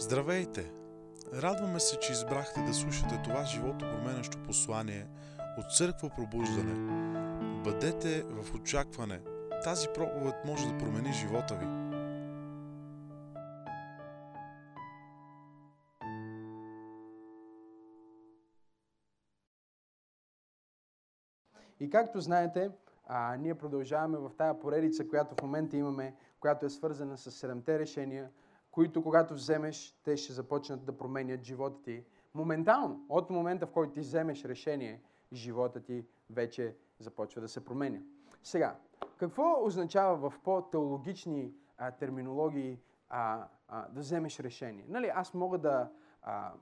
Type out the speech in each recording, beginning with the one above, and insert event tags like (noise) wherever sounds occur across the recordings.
Здравейте! Радваме се, че избрахте да слушате това живото променящо послание от Църква Пробуждане. Бъдете в очакване. Тази проповед може да промени живота ви. И както знаете, а, ние продължаваме в тая поредица, която в момента имаме, която е свързана с седемте решения, които когато вземеш, те ще започнат да променят живота ти. Моментално, от момента в който ти вземеш решение, живота ти вече започва да се променя. Сега, какво означава в по-теологични а, терминологии а, а, да вземеш решение? Нали, аз мога да, а,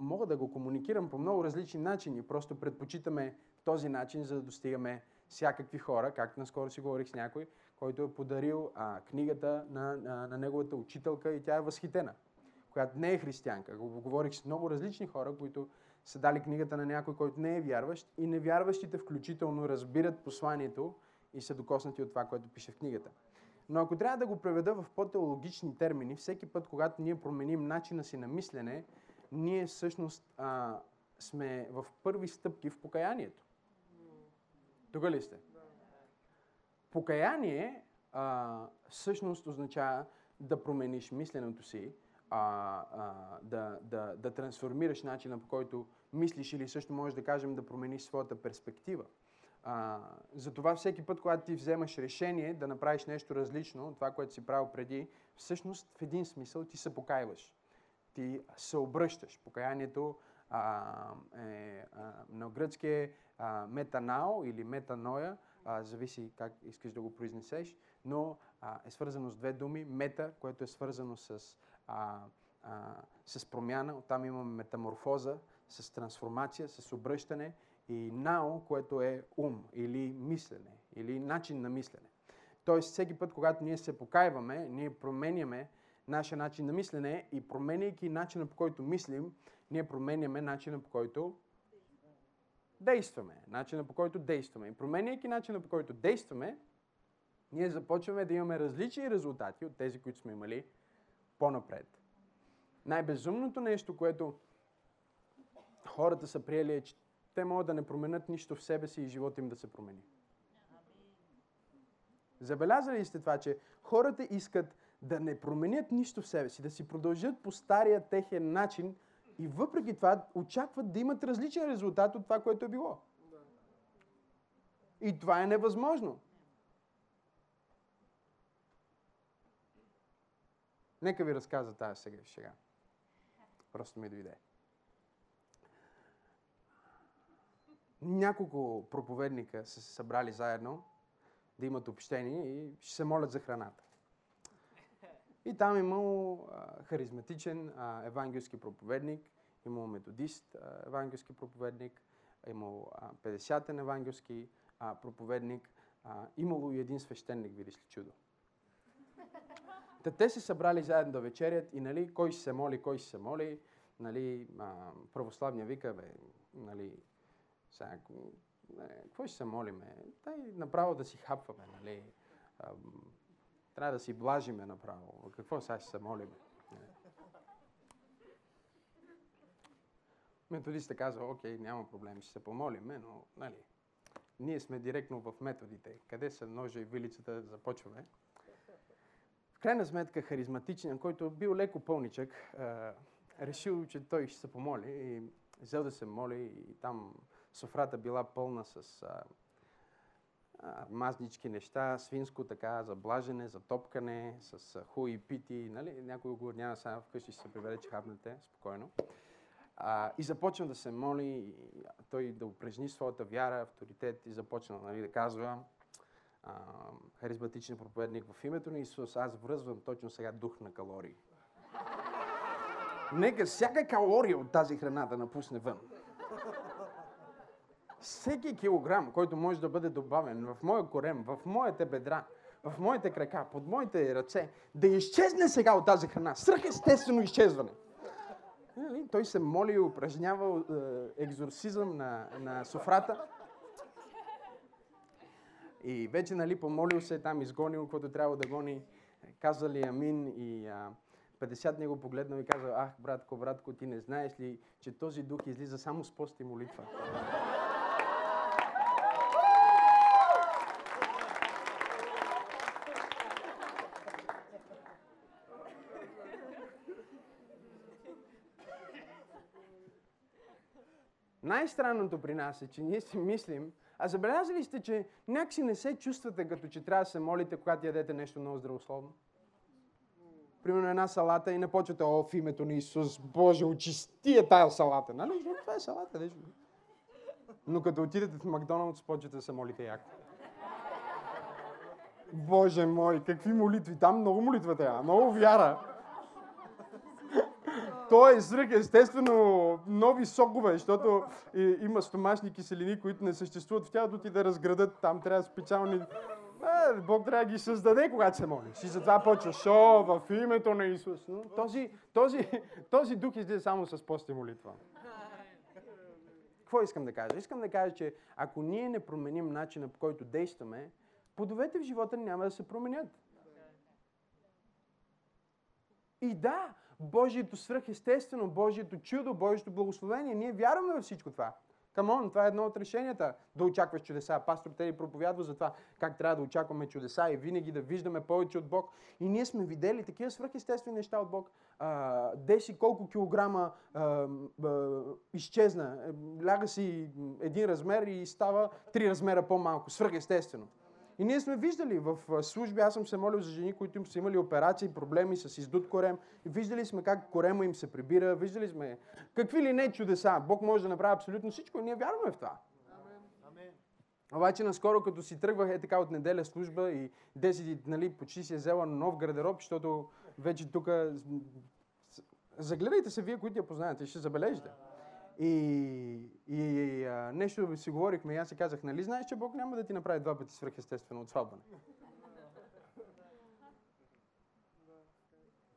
мога да го комуникирам по много различни начини, просто предпочитаме този начин, за да достигаме всякакви хора, както наскоро си говорих с някой, който е подарил а, книгата на, на, на неговата учителка и тя е възхитена, която не е християнка. Говорих с много различни хора, които са дали книгата на някой, който не е вярващ и невярващите включително разбират посланието и са докоснати от това, което пише в книгата. Но ако трябва да го преведа в по-теологични термини, всеки път, когато ние променим начина си на мислене, ние всъщност а, сме в първи стъпки в покаянието. Тук ли сте? Покаяние а, всъщност означава да промениш мисленето си, а, а, да, да, да трансформираш начина по който мислиш или също можеш да кажем да промениш своята перспектива. А, затова всеки път, когато ти вземаш решение да направиш нещо различно от това, което си правил преди, всъщност в един смисъл ти се покаиваш. Ти се обръщаш. Покаянието а, е, а, на гръцки е а, метанао или метаноя, а, зависи как искаш да го произнесеш, но а, е свързано с две думи. Мета, което е свързано с, а, а, с промяна, оттам имаме метаморфоза, с трансформация, с обръщане и нао, което е ум или мислене, или начин на мислене. Тоест, всеки път, когато ние се покайваме, ние променяме нашия начин на мислене и променяйки начина по който мислим, ние променяме начина по който действаме. Начина по който действаме. И променяйки начина по който действаме, ние започваме да имаме различни резултати от тези, които сме имали по-напред. Най-безумното нещо, което хората са приели е, че те могат да не променят нищо в себе си и живота им да се промени. Забелязали сте това, че хората искат да не променят нищо в себе си, да си продължат по стария техен начин и въпреки това очакват да имат различен резултат от това, което е било. И това е невъзможно. Нека ви разказа тази сега. сега. Просто ми дойде. Няколко проповедника са се събрали заедно да имат общение и ще се молят за храната. И там имал а, харизматичен а, евангелски проповедник, имал методист а, евангелски проповедник, имал а, 50-тен евангелски а, проповедник, а, имало и един свещеник, видиш ли чудо. Та те се събрали заедно да вечерят и нали, кой се моли, кой се моли. Нали, а, православния вика, бе, нали, сега, какво ще се молиме? Дай направо да си хапваме, нали. А, трябва да си блажиме направо. Какво сега ще се молиме? Методистът казва, окей, няма проблем, ще се помолиме, но, нали, ние сме директно в методите. Къде са ножа и вилицата, започваме. В крайна сметка, харизматичен, който бил леко пълничък, решил, че той ще се помоли и взел да се моли и там софрата била пълна с а, а, мазнички неща, свинско така, за блажене, за топкане, с хуи пити, нали? Някой го няма сега вкъщи, ще се прибере, че хапнете спокойно. А, и започна да се моли, и той да упражни своята вяра, авторитет и започна нали, да казва а, харизматичен проповедник в името на Исус, аз връзвам точно сега дух на калории. Нека всяка калория от тази храна да напусне вън. Всеки килограм, който може да бъде добавен в моя корем, в моите бедра, в моите крака, под моите ръце, да изчезне сега от тази храна. Свръхестествено изчезване. Нали? Той се моли и упражнява е, екзорсизъм на, на софрата. И вече, нали, помолил се, там изгонил, което трябва да гони. Казали амин и а, 50 дни погледнал и казал, ах, братко, братко, ти не знаеш ли, че този дух излиза само с пост и молитва. Най-странното при нас е, че ние си мислим, а забелязали сте, че някакси не се чувствате като че трябва да се молите, когато ядете нещо много здравословно? Примерно една салата и не почвате, о, в името на Исус, Боже, очисти е тая салата. Нали? Защото това е салата, нещо. Но като отидете в Макдоналдс, почвате да се молите яко. Боже мой, какви молитви. Там много молитвата е, много вяра. То е свръх естествено нови сокове, защото и, има стомашни киселини, които не съществуват в тялото ти да разградат. Там трябва специални... Е, Бог трябва да ги създаде, когато се молиш. И затова почваш, о, в името на Исус. Но този, този, този дух излиза само с пост и молитва. Какво искам да кажа? Искам да кажа, че ако ние не променим начина по който действаме, плодовете в живота няма да се променят. И да, Божието свръхестествено, Божието чудо, Божието благословение. Ние вярваме във всичко това. Камон, това е едно от решенията. Да очакваш чудеса. Пастор Тери проповядва за това как трябва да очакваме чудеса и винаги да виждаме повече от Бог. И ние сме видели такива свръхестествени неща от Бог. А, деси колко килограма а, а, изчезна. Ляга си един размер и става три размера по-малко. Свръхестествено. И ние сме виждали в служби, аз съм се молил за жени, които им са имали операции, проблеми с издут корем. И виждали сме как корема им се прибира, виждали сме какви ли не чудеса. Бог може да направи абсолютно всичко и ние вярваме в това. Обаче наскоро, като си тръгвах е така от неделя служба и Деси нали, почти си е взела нов гардероб, защото вече тук... Загледайте се вие, които я познаете, ще забележите. И, и, и а, нещо си говорихме и аз си казах, нали знаеш, че Бог няма да ти направи два пъти свръхестествено отслабване?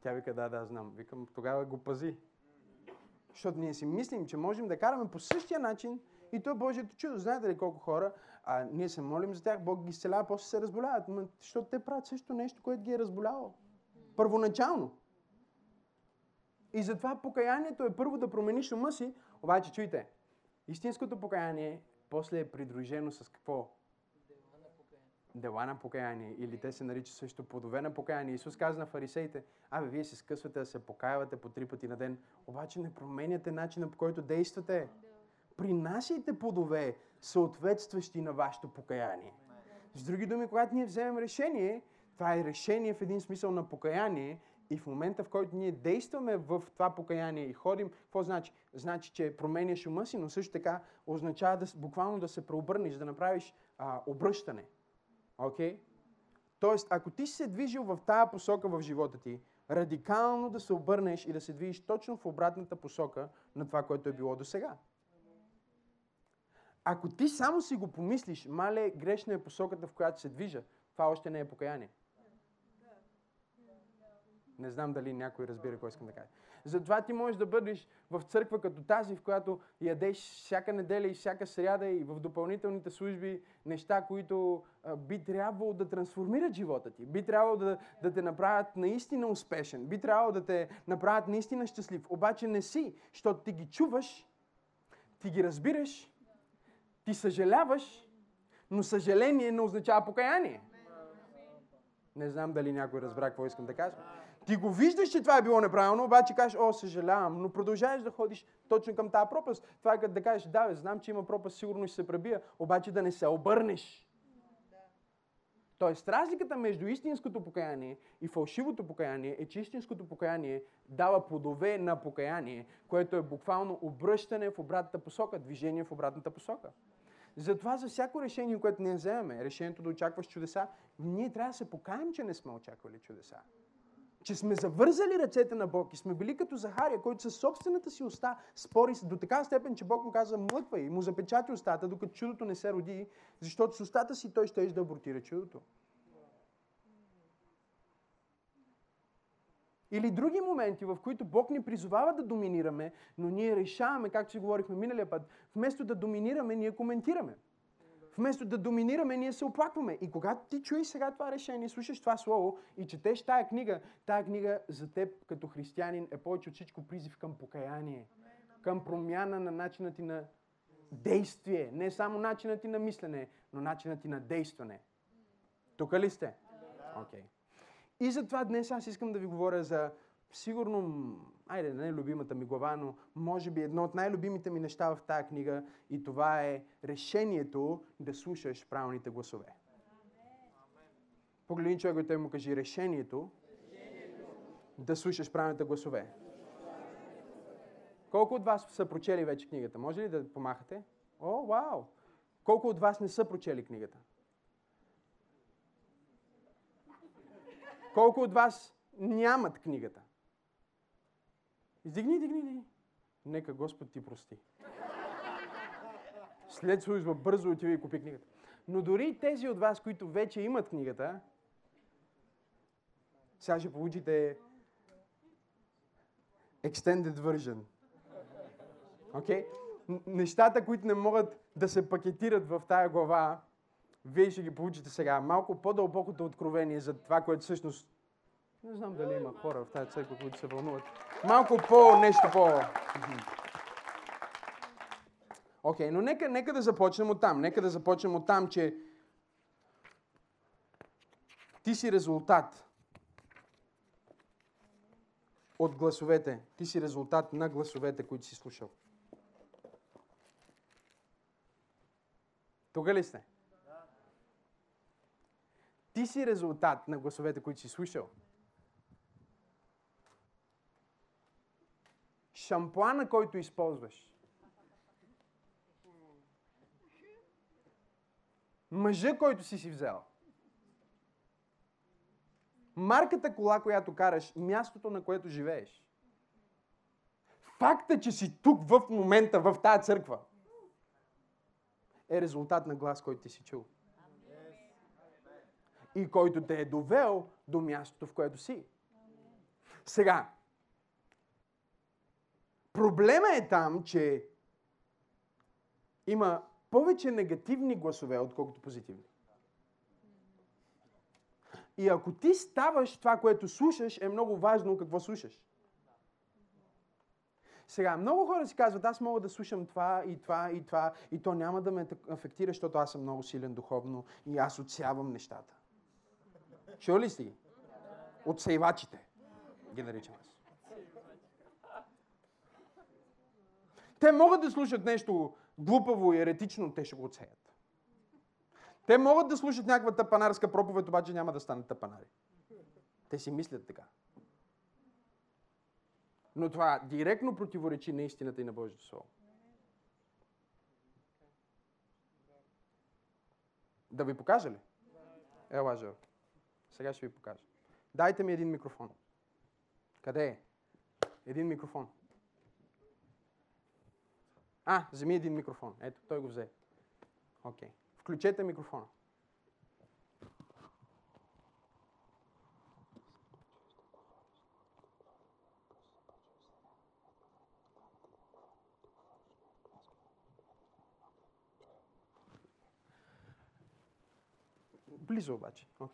Тя вика, да, да, знам. Викам, тогава го пази. Защото ние си мислим, че можем да караме по същия начин и то е Божието чудо. Знаете ли колко хора, а ние се молим за тях, Бог ги изцелява, после се разболяват. Защото те правят също нещо, което ги е разболяло. Първоначално. И затова покаянието е първо да промениш ума си, обаче чуйте, истинското покаяние после е придружено с какво? Дела на покаяние. Дела на покаяние. Или те се наричат също плодове на покаяние. Исус каза на фарисеите, абе вие се скъсвате да се покаявате по три пъти на ден, обаче не променяте начина по който действате. Принасяйте плодове, съответстващи на вашето покаяние. С други думи, когато ние вземем решение, това е решение в един смисъл на покаяние и в момента, в който ние действаме в това покаяние и ходим, какво значи? Значи, че променяш ума си, но също така означава да, буквално да се преобърнеш, да направиш а, обръщане. Окей? Okay? Тоест, ако ти се движил в тая посока в живота ти, радикално да се обърнеш и да се движиш точно в обратната посока на това, което е било до сега. Ако ти само си го помислиш, мале, грешна е посоката, в която се движа, това още не е покаяние. Не знам дали някой разбира какво искам да кажа. Затова ти можеш да бъдеш в църква като тази, в която ядеш всяка неделя и всяка сряда и в допълнителните служби неща, които а, би трябвало да трансформират живота ти. Би трябвало да, да те направят наистина успешен. Би трябвало да те направят наистина щастлив. Обаче не си, защото ти ги чуваш, ти ги разбираш, ти съжаляваш, но съжаление не означава покаяние. Не знам дали някой разбра какво искам да кажа. Ти го виждаш, че това е било неправилно, обаче кажеш, о, съжалявам, но продължаваш да ходиш точно към тази пропаст. Това е като да кажеш, да, бе, знам, че има пропаст, сигурно ще се пребия, обаче да не се обърнеш. Тоест, разликата между истинското покаяние и фалшивото покаяние е, че истинското покаяние дава плодове на покаяние, което е буквално обръщане в обратната посока, движение в обратната посока. Затова за всяко решение, което не вземем, решението да очакваш чудеса, ние трябва да се покаем, че не сме очаквали чудеса че сме завързали ръцете на Бог и сме били като Захария, който със собствената си уста спори до такава степен, че Бог му каза млъквай и му запечати устата, докато чудото не се роди, защото с устата си той ще да абортира чудото. Или други моменти, в които Бог ни призовава да доминираме, но ние решаваме, както си говорихме миналия път, вместо да доминираме, ние коментираме. Вместо да доминираме, ние се оплакваме. И когато ти чуеш сега това решение, слушаш това слово и четеш тая книга, тая книга за теб като християнин е повече от всичко призив към покаяние. Към промяна на начина ти на действие. Не само начинът ти на мислене, но начинът ти на действане. Тук ли сте? Окей. Okay. И затова днес аз искам да ви говоря за сигурно, айде, не любимата ми глава, но може би едно от най-любимите ми неща в тази книга и това е решението да слушаш правилните гласове. Погледни човек и му кажи решението, решението да слушаш правилните гласове. Колко от вас са прочели вече книгата? Може ли да помахате? О, вау! Колко от вас не са прочели книгата? Колко от вас нямат книгата? Издигни, дигни, дигни. Нека Господ ти прости. След служба бързо отиви и купи книгата. Но дори тези от вас, които вече имат книгата, сега ще получите extended version. Okay? Нещата, които не могат да се пакетират в тая глава, вие ще ги получите сега. Малко по-дълбокото откровение за това, което всъщност... Не знам дали има хора в тази църква, които се вълнуват. Малко по нещо по... Окей, okay, но нека, нека да започнем от там. Нека да започнем от там, че ти си резултат от гласовете. Ти си резултат на гласовете, които си слушал. Тук ли сте? Ти си резултат на гласовете, които си слушал. Шампуана, който използваш. Мъжа, който си си взел. Марката кола, която караш, мястото, на което живееш. Факта, че си тук в момента, в тази църква, е резултат на глас, който ти си чул. И който те е довел до мястото, в което си. Сега, проблема е там, че има повече негативни гласове, отколкото позитивни. И ако ти ставаш това, което слушаш, е много важно какво слушаш. Сега, много хора си казват, аз мога да слушам това и това и това и то няма да ме афектира, защото аз съм много силен духовно и аз отсявам нещата. Чува ли си? Отсейвачите ги наричам аз. Те могат да слушат нещо глупаво и еретично, те ще го отсеят. Те могат да слушат някаква тъпанарска проповед, обаче няма да станат тъпанари. Те си мислят така. Но това директно противоречи на истината и на Божието Слово. Да ви покажа ли? Ела, Жор. Сега ще ви покажа. Дайте ми един микрофон. Къде е? Един микрофон. А, вземи един микрофон. Ето, той го взе. Окей. Okay. Включете микрофона. Близо обаче. Okay.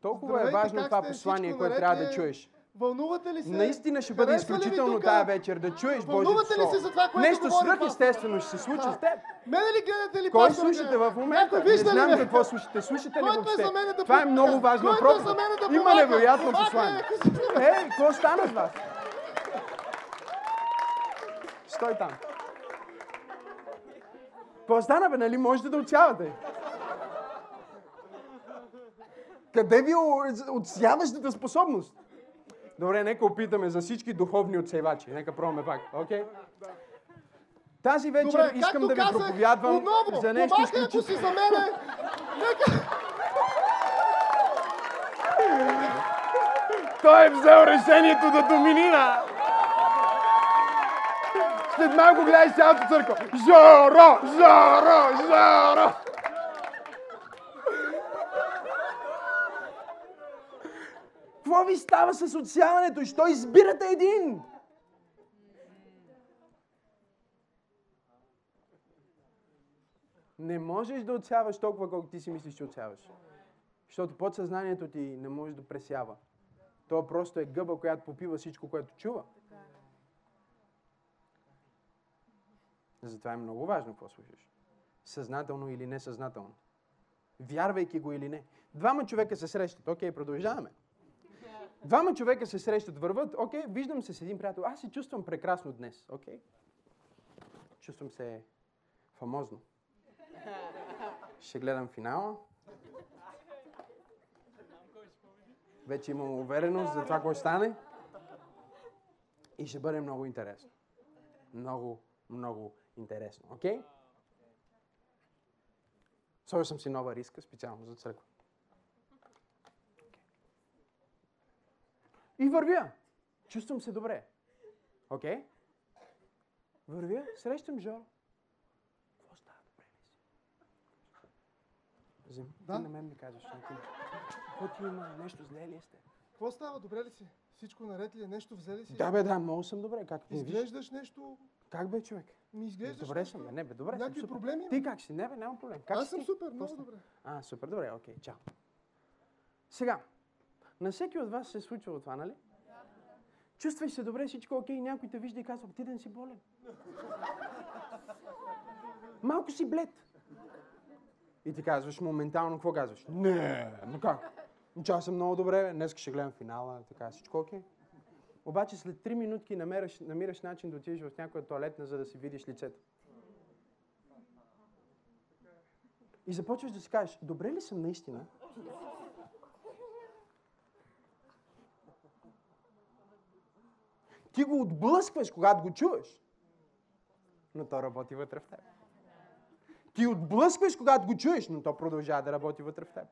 Толкова е Здравейте, е важно това послание, което трябва да чуеш. Вълнувате ли се? Наистина ще бъде изключително тая вечер да чуеш Божието Слово. ли се за това, което Нещо свръхестествено ще се случи с теб. Мене ли гледате ли Кой слушате в момента? Не знам ли? какво слушате. Слушате ли въобще? Е да това е много важно. Е мен да Има невероятно послание. Ей, какво стана с вас? Стой там. Какво стана, бе? Нали можете да отсявате? Къде ви отсяващата способност? Добре, нека опитаме за всички духовни отсейвачи. Нека пробваме пак. Окей? Okay? Тази вечер Добре, искам да ви казах, проповядвам отново, за нещо изключително. си за мене. Нека... Той е взел решението да доминира. След малко гледай цялата църква. Жоро! Жоро! Жоро! Какво ви става с отсяването? И що избирате един? Не можеш да отсяваш толкова, колко ти си мислиш, че отсяваш. Защото подсъзнанието ти не може да пресява. То просто е гъба, която попива всичко, което чува. Затова е много важно какво слушаш. Съзнателно или несъзнателно. Вярвайки го или не. Двама човека се срещат. Окей, продължаваме. Двама човека се срещат, върват. Окей, виждам се с един приятел. Аз се чувствам прекрасно днес. Окей. Чувствам се фамозно. Ще гледам финала. Вече имам увереност за това, ще стане. И ще бъде много интересно. Много, много интересно. Окей? Сложил съм си нова риска специално за църква. И вървя. Чувствам се добре. Окей? Вървя, срещам Жор. Какво става? Добре ли си? Да. ти на мен ми казваш. ти- Какво ти има? Нещо зле ли сте? Какво става? Добре ли си? Всичко наред ли е? Нещо взе ли си? Да, бе, да, много съм добре. Как виж? Изглеждаш нещо... Как бе, човек? Ми изглеждаш Добре нещо... съм, бе. Не, бе, добре съм. Някакви Супер. проблеми Ти как си? Не, бе, няма проблем. Как Аз съм ти? супер, много добре. А, супер, добре, окей, чао. Сега, на всеки от вас се е случвало това, нали? Чувстваш се добре, всичко е окей, някой те вижда и казва, ти да не си болен. Малко си блед. И ти казваш моментално, какво казваш? Не, но как? Че съм много добре, днес ще гледам финала, така, всичко окей. Обаче след 3 минутки намираш, намираш начин да отидеш в някоя туалетна, за да си видиш лицето. И започваш да си кажеш, добре ли съм наистина? Ти го отблъскваш, когато го чуваш. Но то работи вътре в теб. Ти отблъскваш, когато го чуеш, но то продължава да работи вътре в теб.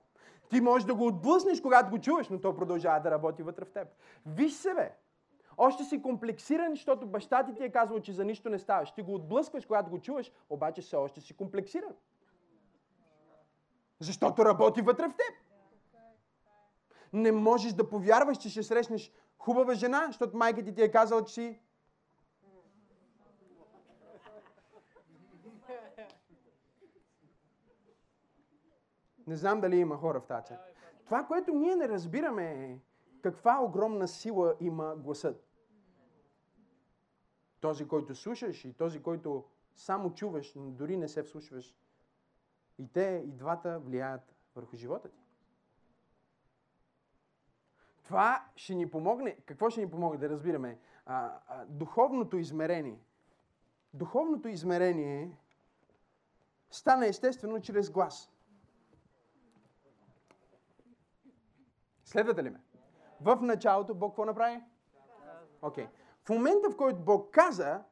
Ти можеш да го отблъснеш, когато го чуеш, но то продължава да работи вътре в теб. Виж се, бе! Още си комплексиран, защото баща ти ти е казал, че за нищо не ставаш. Ти го отблъскваш, когато го чуваш, обаче все още си комплексиран. Защото работи вътре в теб. Не можеш да повярваш, че ще срещнеш хубава жена, защото майка ти ти е казала, че си... Не знам дали има хора в тази. Това, което ние не разбираме е каква огромна сила има гласът. Този, който слушаш и този, който само чуваш, но дори не се вслушваш. И те, и двата влияят върху живота ти. Това ще ни помогне. Какво ще ни помогне да разбираме? А, а, духовното измерение. Духовното измерение стана естествено чрез глас. Следвате ли ме? В началото Бог какво направи? Окей. Okay. В момента, в който Бог каза,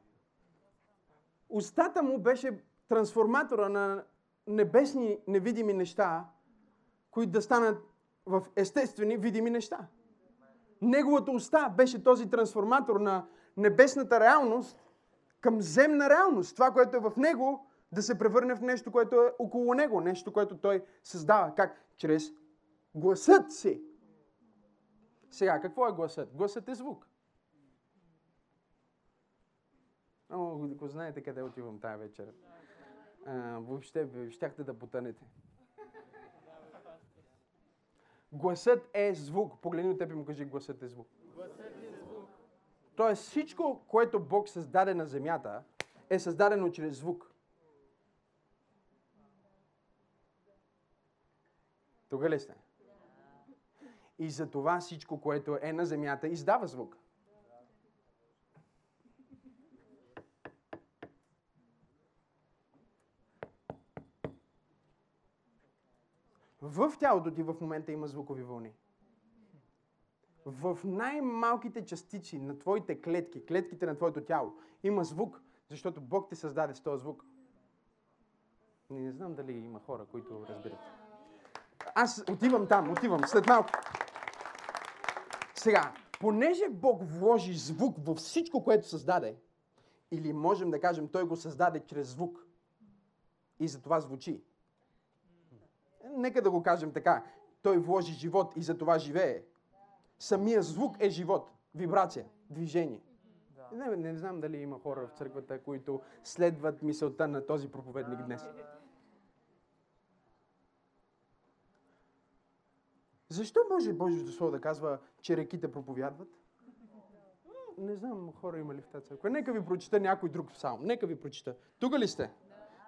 устата му беше трансформатора на небесни невидими неща, които да станат в естествени видими неща. Неговата уста беше този трансформатор на небесната реалност към земна реалност. Това, което е в него, да се превърне в нещо, което е около него, нещо, което той създава. Как? Чрез гласът си. Сега, какво е гласът? Гласът е звук. О, ако знаете къде отивам тая вечер, а, въобще щяхте да потънете. Гласът е звук. Погледни от теб и му кажи, гласът е звук. Тоест всичко, което Бог създаде на земята, е създадено чрез звук. Тук ли сте? И за това всичко, което е на земята, издава звук. В тялото ти в момента има звукови вълни. В най-малките частици на твоите клетки, клетките на твоето тяло, има звук, защото Бог те създаде с този звук. Не, не знам дали има хора, които разбират. Аз отивам там, отивам, след малко. Сега, понеже Бог вложи звук във всичко, което създаде, или можем да кажем, Той го създаде чрез звук, и за това звучи нека да го кажем така. Той вложи живот и за това живее. Самия звук е живот, вибрация, движение. Не, не знам дали има хора в църквата, които следват мисълта на този проповедник днес. Защо може Божието Слово да казва, че реките проповядват? Не знам хора има ли в тази църква. Нека ви прочита някой друг псалм. Нека ви прочита. Тук ли сте?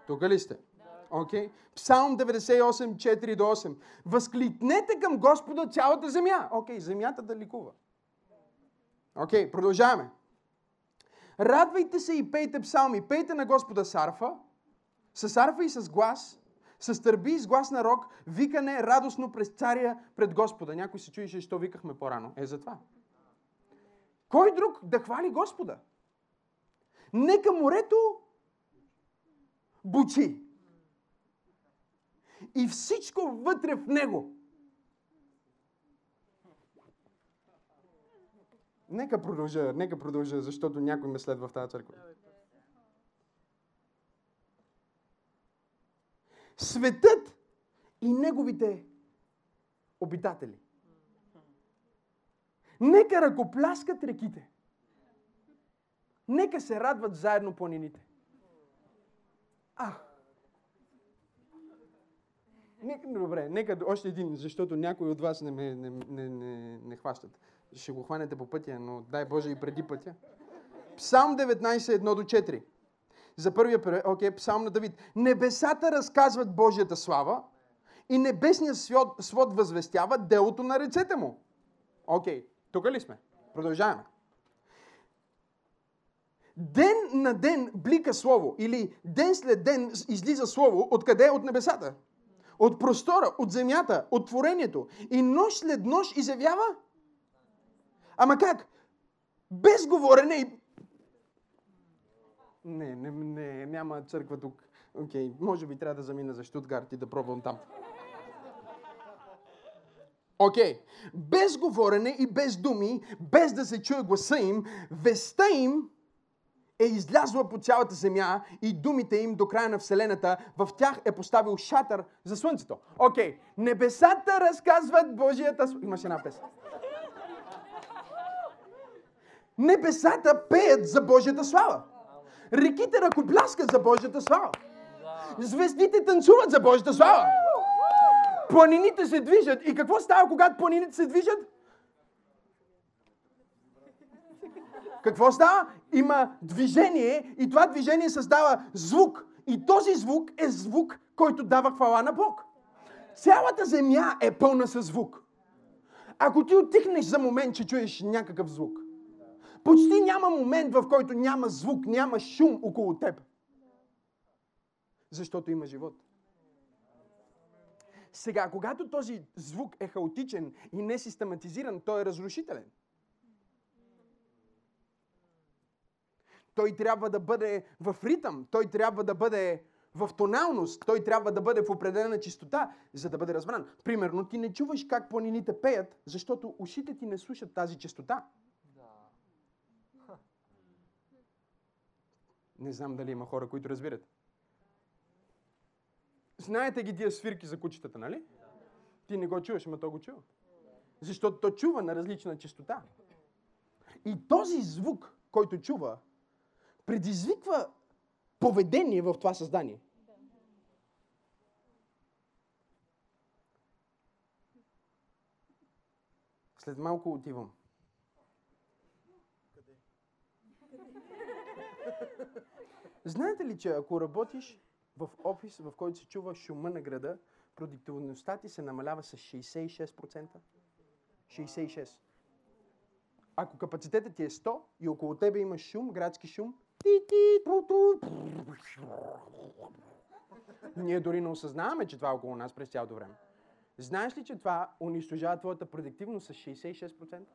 Тук ли сте? Okay. Псалм 98, 4 до 8. Възкликнете към Господа цялата земя. Окей, okay, земята да ликува. Окей, okay, продължаваме. Радвайте се и пейте псалми. Пейте на Господа с арфа, с арфа и с глас, с търби и с глас на рок, викане радостно през царя пред Господа. Някой се чуеше, що викахме по-рано. Е, за това. Кой друг да хвали Господа? Нека морето бучи. И всичко вътре в него. Нека продължа, нека продължа, защото някой ме следва в тази църква. Светът и неговите обитатели. Нека ръкопляскат реките. Нека се радват заедно планините. А! Нека, добре, нека още един, защото някои от вас не, ме, не, не, не, не хващат. Ще го хванете по пътя, но дай Боже и преди пътя. Псалм 19, 1 до 4. За първия период, окей, псалм на Давид. Небесата разказват Божията слава и небесният свод, свод възвестява делото на ръцете му. Окей, okay. тук ли сме? Продължаваме. Ден на ден блика Слово или ден след ден излиза Слово. Откъде? От небесата. От простора, от земята, от творението. И нощ след нощ изявява. Ама как? Без говорене и... Не, не, не, няма църква тук. Окей, okay. може би трябва да замина за Штутгарт и да пробвам там. Окей. Okay. Без говорене и без думи, без да се чуе гласа им, веста им е излязла по цялата земя и думите им до края на Вселената, в тях е поставил шатър за Слънцето. Окей, okay. небесата разказват Божията... Имаше една песен. Небесата пеят за Божията слава. Реките ръкопляскат за Божията слава. Звездите танцуват за Божията слава. Планините се движат. И какво става, когато планините се движат? Какво става? Има движение и това движение създава звук. И този звук е звук, който дава хвала на Бог. Цялата земя е пълна със звук. Ако ти отихнеш за момент, че чуеш някакъв звук, почти няма момент, в който няма звук, няма шум около теб. Защото има живот. Сега, когато този звук е хаотичен и несистематизиран, той е разрушителен. Той трябва да бъде в ритъм, той трябва да бъде в тоналност, той трябва да бъде в определена чистота, за да бъде разбран. Примерно, ти не чуваш как планините пеят, защото ушите ти не слушат тази чистота. Не знам дали има хора, които разбират. Знаете ги тия свирки за кучетата, нали? Ти не го чуваш, ама то го чува. Защото то чува на различна частота. И този звук, който чува, предизвиква поведение в това създание. След малко отивам. Знаете ли, че ако работиш в офис, в който се чува шума на града, продуктивността ти се намалява с 66%? 66. Ако капацитетът ти е 100 и около тебе има шум, градски шум, ние дори не осъзнаваме, че това е около нас през цялото време. Знаеш ли, че това унищожава твоята продуктивност с 66%?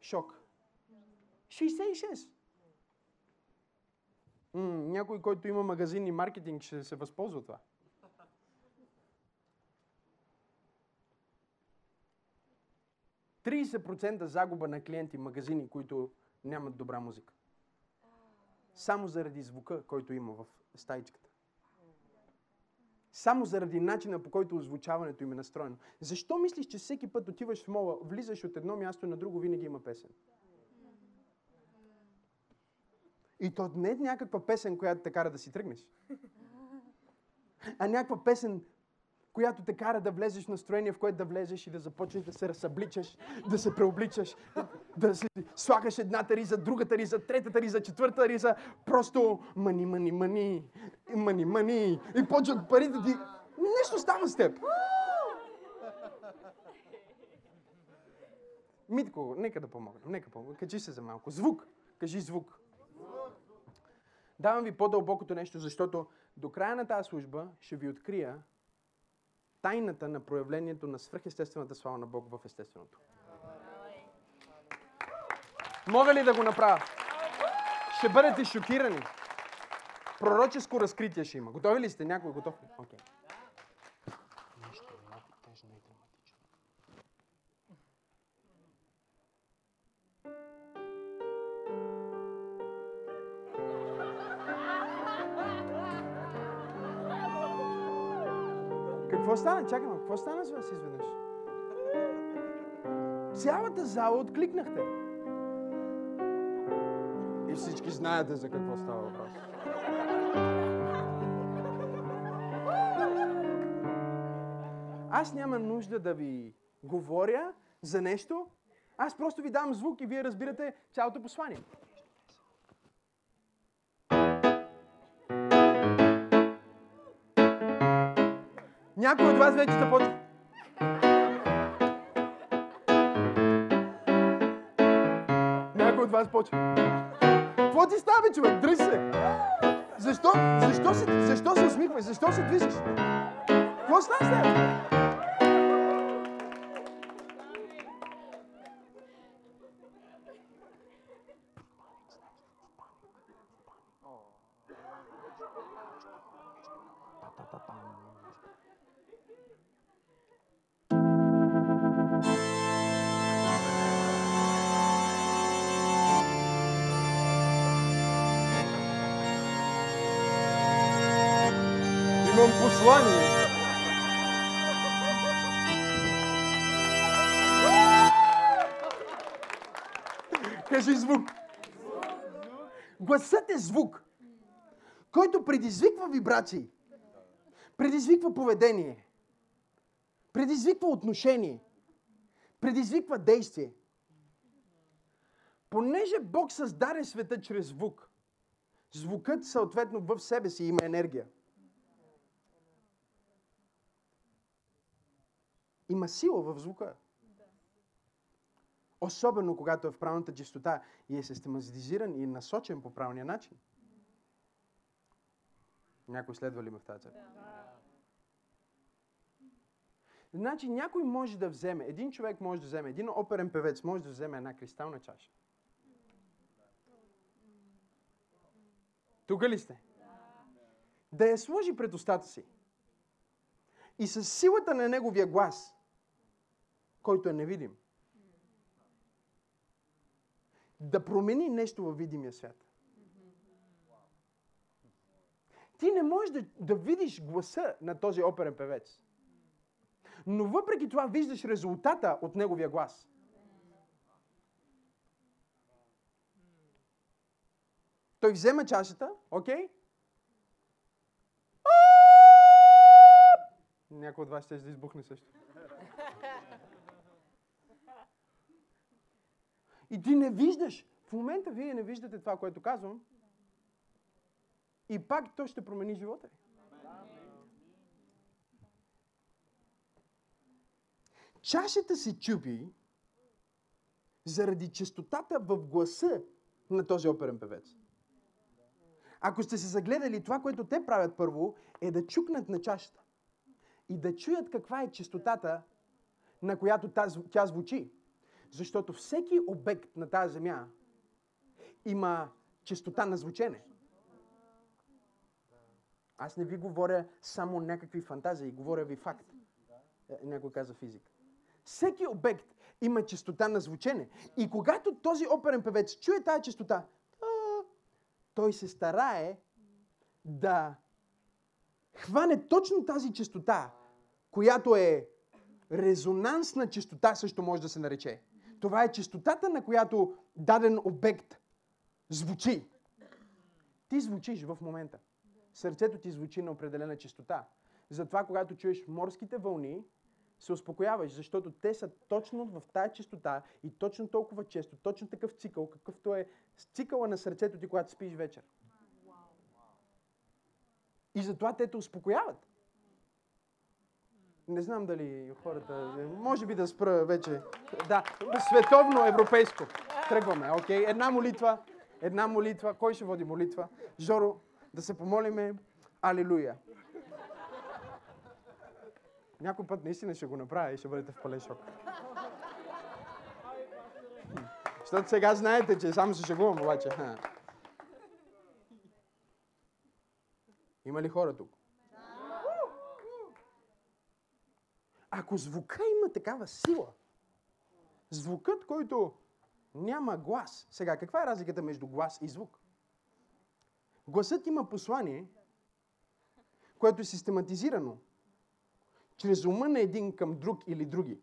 Шок. 66. М- някой, който има магазин и маркетинг, ще се възползва това. процента загуба на клиенти магазини, които нямат добра музика. Само заради звука, който има в стаичката. Само заради начина по който озвучаването им е настроено. Защо мислиш, че всеки път отиваш в мола, влизаш от едно място на друго, винаги има песен? И то не е някаква песен, която те кара да си тръгнеш. А някаква песен, която те кара да влезеш в настроение, в което да влезеш и да започнеш да се разсъбличаш, да се преобличаш, да слагаш едната риза, другата риза, третата риза, четвъртата риза, просто мани, мани, мани, мани, мани. И почват парите ти. Нещо става с теб. Митко, нека да помогна. Нека помогна. Качи се за малко. Звук. Кажи звук. Давам ви по-дълбокото нещо, защото до края на тази служба ще ви открия тайната на проявлението на свръхестествената слава на Бог в естественото. Мога ли да го направя? Ще бъдете шокирани. Пророческо разкритие ще има. Готови ли сте? Някой готов ли? Окей. Какво стана? Чакай, какво стана с вас изведнъж? Цялата зала откликнахте. И всички знаете за какво става въпрос. Аз няма нужда да ви говоря за нещо. Аз просто ви дам звук и вие разбирате цялото послание. Някой от вас вече започва. Някой от вас почва. Какво ти става, човек? Дръж се! Защо, защо, се, защо се усмихваш? Защо се движиш? Какво става с Гласът е звук, който предизвиква вибрации, предизвиква поведение, предизвиква отношение, предизвиква действие. Понеже Бог създаде света чрез звук, звукът съответно в себе си има енергия. Има сила в звука. Особено когато е в правилната чистота и е систематизиран и насочен по правилния начин. Някой следва ли ме в тази църква? Значи някой може да вземе, един човек може да вземе, един оперен певец може да вземе една кристална чаша. Тук ли сте? Да я сложи пред устата си. И с силата на неговия глас, който е невидим, да промени нещо във видимия свят. Ти не можеш да, да видиш гласа на този оперен певец. Но въпреки това виждаш резултата от неговия глас. Той взема чашата, окей? Някой от вас ще да избухне също. И ти не виждаш. В момента вие не виждате това, което казвам. И пак то ще промени живота ви. Чашата се чупи заради честотата в гласа на този оперен певец. Ако сте се загледали, това, което те правят първо, е да чукнат на чашата и да чуят каква е честотата, на която тя звучи. Защото всеки обект на тази земя има честота на звучене. Аз не ви говоря само някакви фантазии, говоря ви факт. Е, някой каза физика. Всеки обект има честота на звучене. И когато този оперен певец чуе тази честота, той се старае да хване точно тази честота, която е резонансна честота, също може да се нарече. Това е честотата, на която даден обект звучи. Ти звучиш в момента. Сърцето ти звучи на определена честота. Затова, когато чуеш морските вълни, се успокояваш, защото те са точно в тая частота и точно толкова често, точно такъв цикъл, какъвто е цикъла на сърцето ти, когато спиш вечер. И затова те те успокояват. Не знам дали хората... Може би да спра вече. Да, световно, европейско. Тръгваме, окей? Една молитва. Една молитва. Кой ще води молитва? Жоро, да се помолиме. Алилуя. Някой път наистина ще го направя и ще бъдете в пълен шок. Защото сега знаете, че само се шегувам, обаче. Има ли хора тук? Ако звука има такава сила, звукът, който няма глас. Сега, каква е разликата между глас и звук? Гласът има послание, което е систематизирано чрез ума на един към друг или други.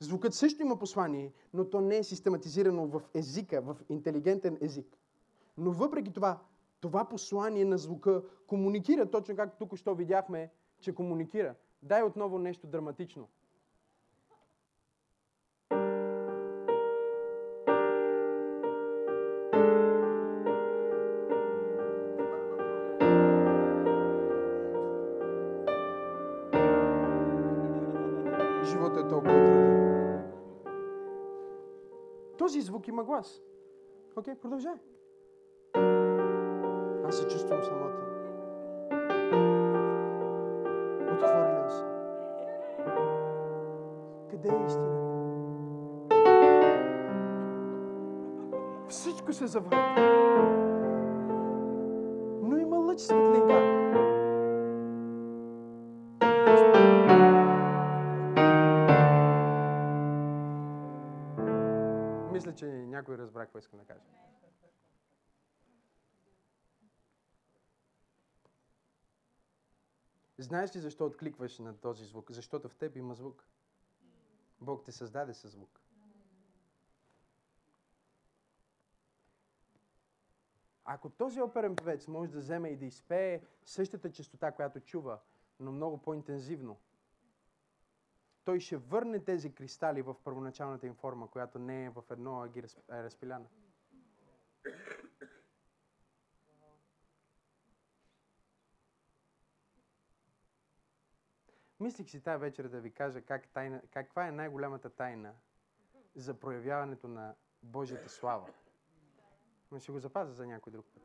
Звукът също има послание, но то не е систематизирано в езика, в интелигентен език. Но въпреки това, това послание на звука комуникира, точно както тук що видяхме, че комуникира. Дай отново нещо драматично. Е толкова труден. Този звук има глас. Окей, продължай. Аз се чувствам самотен. Е истина? Всичко се завърта. Но има лъч светлинка. Мисля, че някой разбра какво искам да кажа. Знаеш ли защо откликваш на този звук? Защото в теб има звук. Бог те създаде със звук. Ако този оперен певец може да вземе и да изпее същата частота, която чува, но много по-интензивно, той ще върне тези кристали в първоначалната им форма, която не е в едно, а ги е разпиляна. Мислих си тази вечер да ви кажа как тайна, каква е най-голямата тайна за проявяването на Божията слава. Но ще го запазя за някой друг път.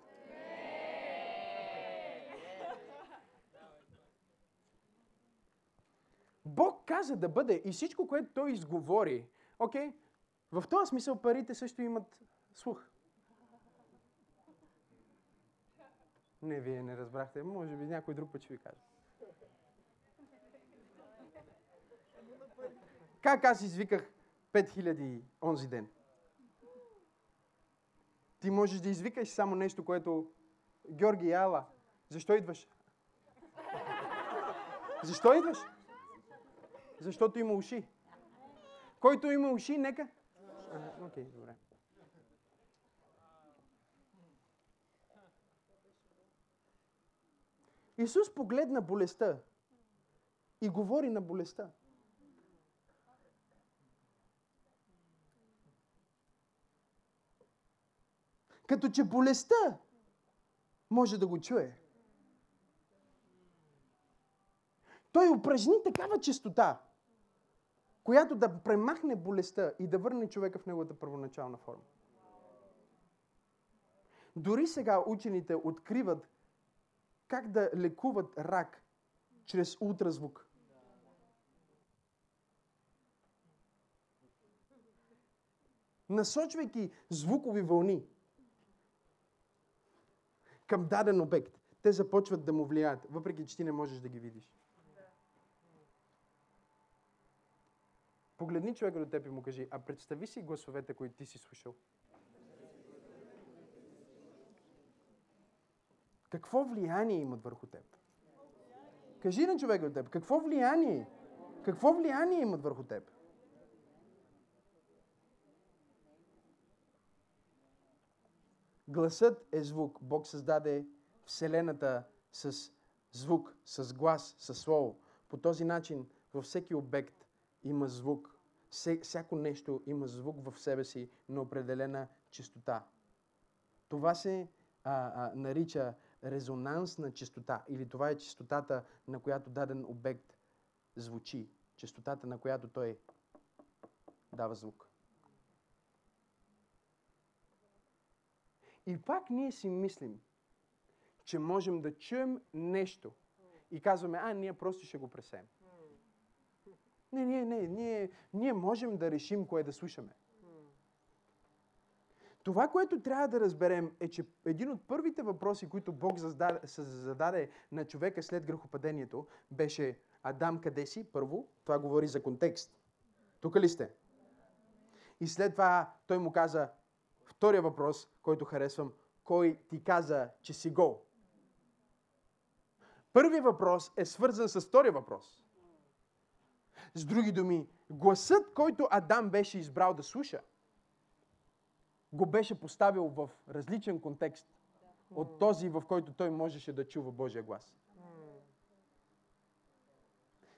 Бог каза да бъде и всичко, което Той изговори, окей, в този смисъл парите също имат слух. Не, вие не разбрахте. Може би някой друг път ще ви каже. Как аз извиках 5000 онзи ден? Ти можеш да извикаш само нещо, което... Георги, ала, защо идваш? Защо идваш? Защото има уши. Който има уши, нека. Окей, добре. Исус погледна болестта и говори на болестта. Като че болестта може да го чуе. Той упражни такава чистота, която да премахне болестта и да върне човека в неговата първоначална форма. Дори сега учените откриват как да лекуват рак чрез ултразвук. Насочвайки звукови вълни към даден обект, те започват да му влияят, въпреки че ти не можеш да ги видиш. Погледни човека до теб и му кажи, а представи си гласовете, които ти си слушал. Какво влияние имат върху теб? Кажи на човека до теб, какво влияние? Какво влияние имат върху теб? Гласът е звук. Бог създаде Вселената с звук, с глас, с слово. По този начин във всеки обект има звук. Всяко нещо има звук в себе си на определена частота. Това се а, а, нарича резонансна частота или това е частотата, на която даден обект звучи. Частотата, на която той дава звук. И пак ние си мислим, че можем да чуем нещо и казваме, а, ние просто ще го пресем. Не, не, не, ние, ние можем да решим кое да слушаме. Това, което трябва да разберем е, че един от първите въпроси, които Бог зададе, зададе на човека след грехопадението, беше Адам, къде си? Първо, това говори за контекст. Тук ли сте? И след това той му каза, втория въпрос, който харесвам, кой ти каза, че си гол? Първият въпрос е свързан с втория въпрос. С други думи, гласът, който Адам беше избрал да слуша, го беше поставил в различен контекст от този, в който той можеше да чува Божия глас.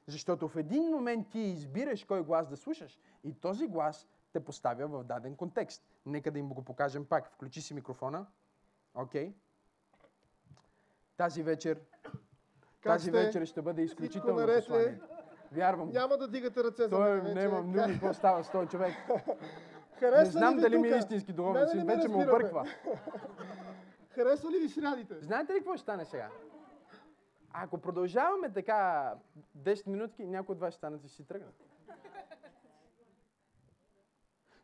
Защото в един момент ти избираш кой глас да слушаш и този глас те поставя в даден контекст. Нека да им го покажем пак. Включи си микрофона. Окей. Okay. Тази вечер тази сте? вечер ще бъде изключително наред послание. Вярвам. Няма да дигате ръце за мен нямам нужда какво става с този човек. Харесва Не знам ли дали ми е тука? истински духовен син, ме вече разбирате. обърква. Харесва ли ви срядите? Знаете ли какво ще стане сега? Ако продължаваме така 10 минутки, някой от вас ще станат и ще си тръгнат.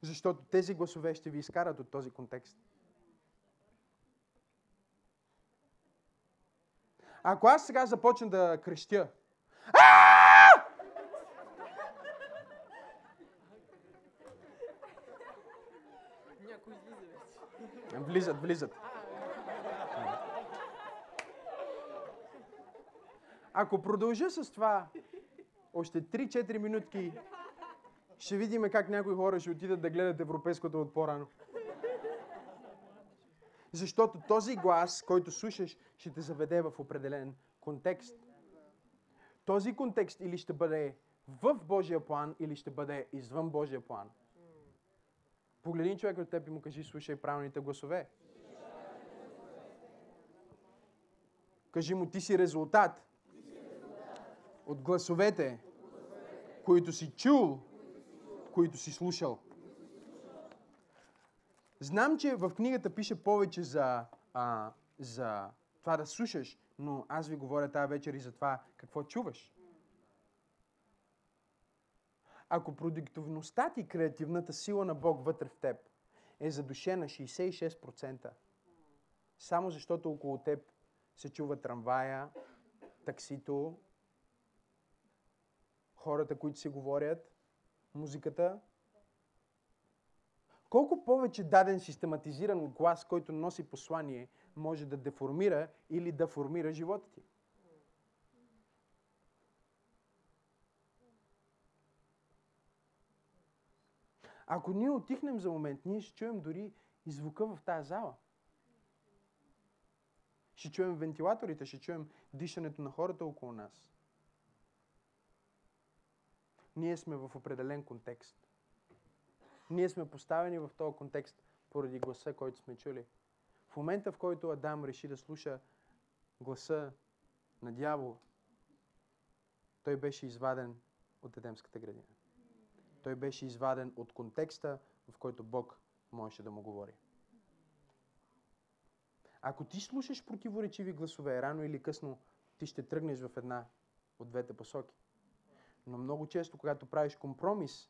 Защото тези гласове ще ви изкарат от този контекст. Ако аз сега започна да крещя, влизат, влизат. Ако продължа с това още 3-4 минутки, ще видим как някои хора ще отидат да гледат европейското от по-рано. Защото този глас, който слушаш, ще те заведе в определен контекст. Този контекст или ще бъде в Божия план, или ще бъде извън Божия план. Погледни човек от теб и му кажи, слушай правилните гласове. Кажи му, ти си резултат от гласовете, които си чул, които си слушал. Знам, че в книгата пише повече за, а, за това да слушаш, но аз ви говоря тази вечер и за това какво чуваш. Ако продуктивността ти, креативната сила на Бог вътре в теб е задушена 66%, само защото около теб се чува трамвая, таксито, хората, които си говорят, музиката, колко повече даден систематизиран глас, който носи послание, може да деформира или да формира живота ти? Ако ние отихнем за момент, ние ще чуем дори и звука в тази зала. Ще чуем вентилаторите, ще чуем дишането на хората около нас. Ние сме в определен контекст. Ние сме поставени в този контекст поради гласа, който сме чули. В момента, в който Адам реши да слуша гласа на дявола, той беше изваден от Едемската градина. Той беше изваден от контекста, в който Бог можеше да му говори. Ако ти слушаш противоречиви гласове, рано или късно ти ще тръгнеш в една от двете посоки. Но много често, когато правиш компромис,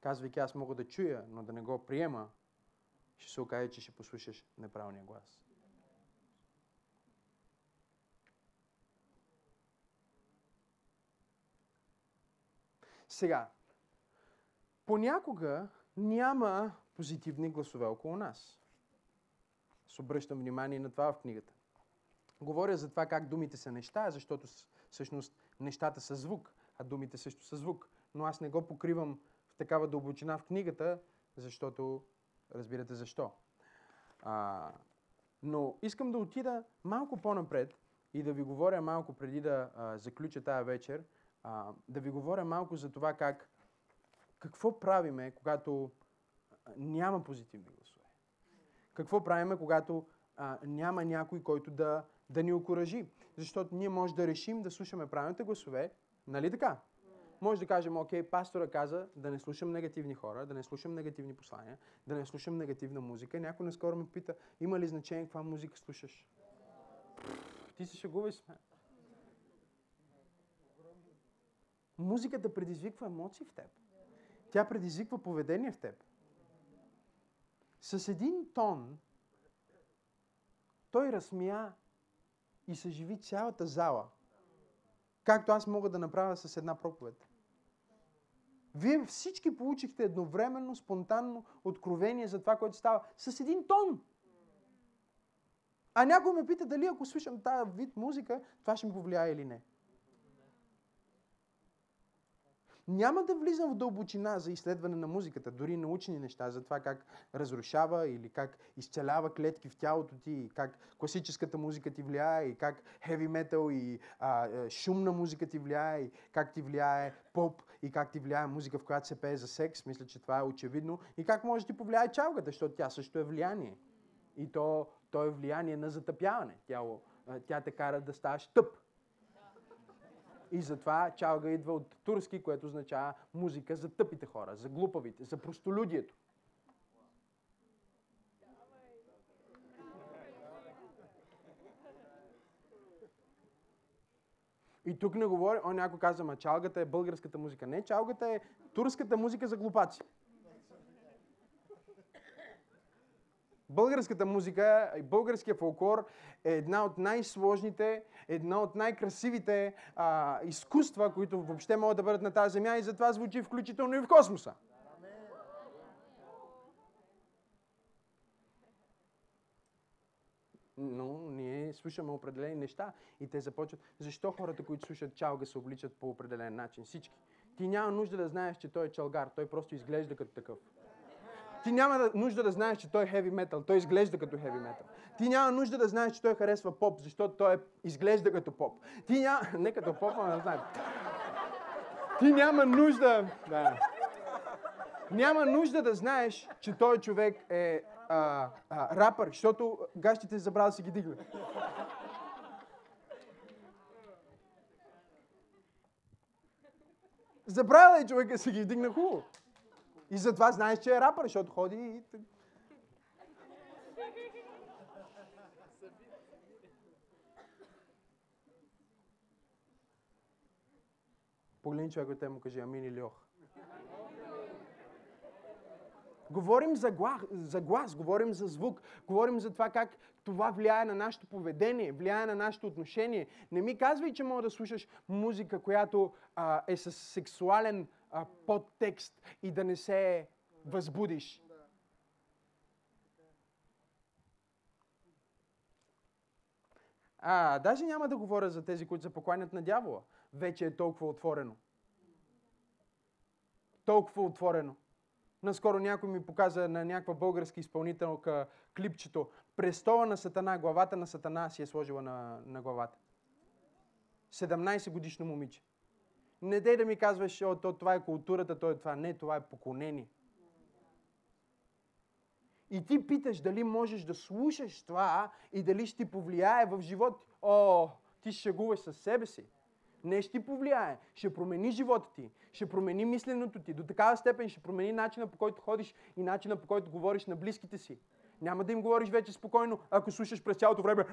казвайки аз мога да чуя, но да не го приема, ще се окаже, че ще послушаш неправилния глас. Сега, понякога няма позитивни гласове около нас. Аз обръщам внимание на това в книгата. Говоря за това как думите са неща, защото с- всъщност нещата са звук, а думите също са звук. Но аз не го покривам в такава дълбочина в книгата, защото разбирате защо. А, но искам да отида малко по-напред и да ви говоря малко преди да а, заключа тая вечер, а, да ви говоря малко за това как, какво правиме, когато няма позитивни гласове. Какво правиме, когато а, няма някой, който да, да ни окоръжи. Защото ние може да решим да слушаме правилните гласове, нали така? Може да кажем, окей, пастора каза да не слушам негативни хора, да не слушам негативни послания, да не слушам негативна музика. Някой наскоро ме пита, има ли значение каква музика слушаш? Ти се шегуваш с мен. Музиката предизвиква емоции в теб. Тя предизвиква поведение в теб. С един тон той разсмя и съживи цялата зала. Както аз мога да направя с една проповед. Вие всички получихте едновременно, спонтанно откровение за това, което става. С един тон. А някой ме пита дали ако слушам тази вид музика, това ще ми повлияе или не. Няма да влизам в дълбочина за изследване на музиката, дори научни неща за това как разрушава или как изцелява клетки в тялото ти, и как класическата музика ти влияе, и как хеви метал и а, е, шумна музика ти влияе, и как ти влияе поп, и как ти влияе музика, в която се пее за секс. Мисля, че това е очевидно. И как може да ти повлияе чалгата, защото тя също е влияние. И то, то е влияние на затъпяване. Тя, тя те кара да ставаш тъп. И затова чалга идва от турски, което означава музика за тъпите хора, за глупавите, за простолюдието. И тук не говори, о, някой каза, ма чалгата е българската музика. Не, чалгата е турската музика за глупаци. Българската музика и българския фолклор е една от най-сложните, една от най-красивите а, изкуства, които въобще могат да бъдат на тази земя и затова звучи включително и в космоса. Но ние слушаме определени неща и те започват. Защо хората, които слушат чалга, се обличат по определен начин? Всички. Ти няма нужда да знаеш, че той е чалгар. Той просто изглежда като такъв. Ти няма нужда да знаеш, че той е хеви метал. Той изглежда като хеви метал. Ти няма нужда да знаеш, че той харесва поп, защото той е, изглежда като поп. Ти няма... (laughs) Не като поп, но не знаеш. Ти няма нужда... Да. Няма нужда да знаеш, че той човек е а, а, рапър, защото гащите забрал да си ги дигне. Забравя е човека си ги вдигна хубаво. И затова знаеш, че е рапър, защото ходи и... Погледни човек от те му кажи амин или ох. Говорим за глас, за глас, говорим за звук, говорим за това как това влияе на нашето поведение, влияе на нашето отношение. Не ми казвай, че мога да слушаш музика, която а, е с сексуален а, подтекст и да не се възбудиш. А, даже няма да говоря за тези, които се покланят на дявола. Вече е толкова отворено. Толкова отворено. Наскоро някой ми показа на някаква българска изпълнителка клипчето. Престола на Сатана, главата на Сатана си е сложила на, на главата. 17 годишно момиче. Не дей да ми казваш, о, то, това е културата, то е това. Не, това е поклонение. И ти питаш дали можеш да слушаш това и дали ще ти повлияе в живота. О, ти шегуваш със себе си. Не ще ти повлияе. Ще промени живота ти. Ще промени мисленото ти. До такава степен ще промени начина по който ходиш и начина по който говориш на близките си. Няма да им говориш вече спокойно, ако слушаш през цялото време.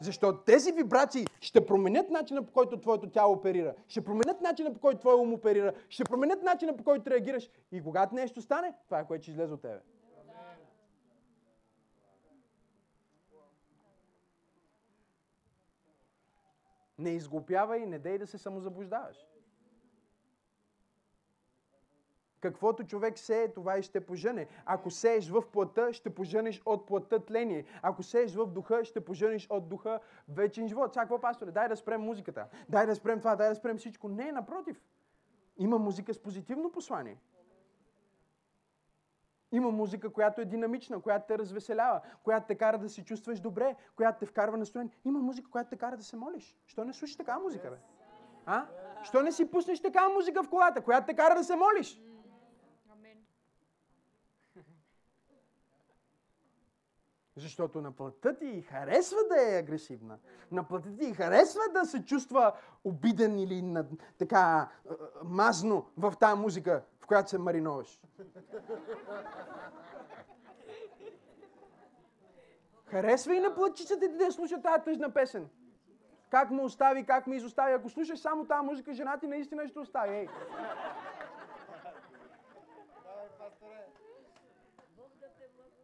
Защото тези вибрации ще променят начина по който твоето тяло оперира, ще променят начина по който твой ум оперира, ще променят начина по който реагираш. И когато нещо стане, това е което ще излезе от тебе. Не изглупявай, не дей да се самозаблуждаваш. Каквото човек сее, това и ще пожене. Ако сееш в плътта, ще поженеш от плътта тление. Ако сееш в духа, ще поженеш от духа вечен живот. Сега какво, пасторе? Дай да спрем музиката. Дай да спрем това, дай да спрем всичко. Не, напротив. Има музика с позитивно послание. Има музика, която е динамична, която те развеселява, която те кара да се чувстваш добре, която те вкарва настроение. Има музика, която те кара да се молиш. Що не слушаш такава музика, бе? А? Що не си пуснеш такава музика в колата, която те кара да се молиш? Защото на плътта ти харесва да е агресивна. На плътта ти харесва да се чувства обиден или на, така мазно в тази музика, в която се мариноваш. Харесва и на плътчицата ти да слуша тази тъжна песен. Как му остави, как ме изостави. Ако слушаш само тази музика, жена ти наистина ще остави. Ей.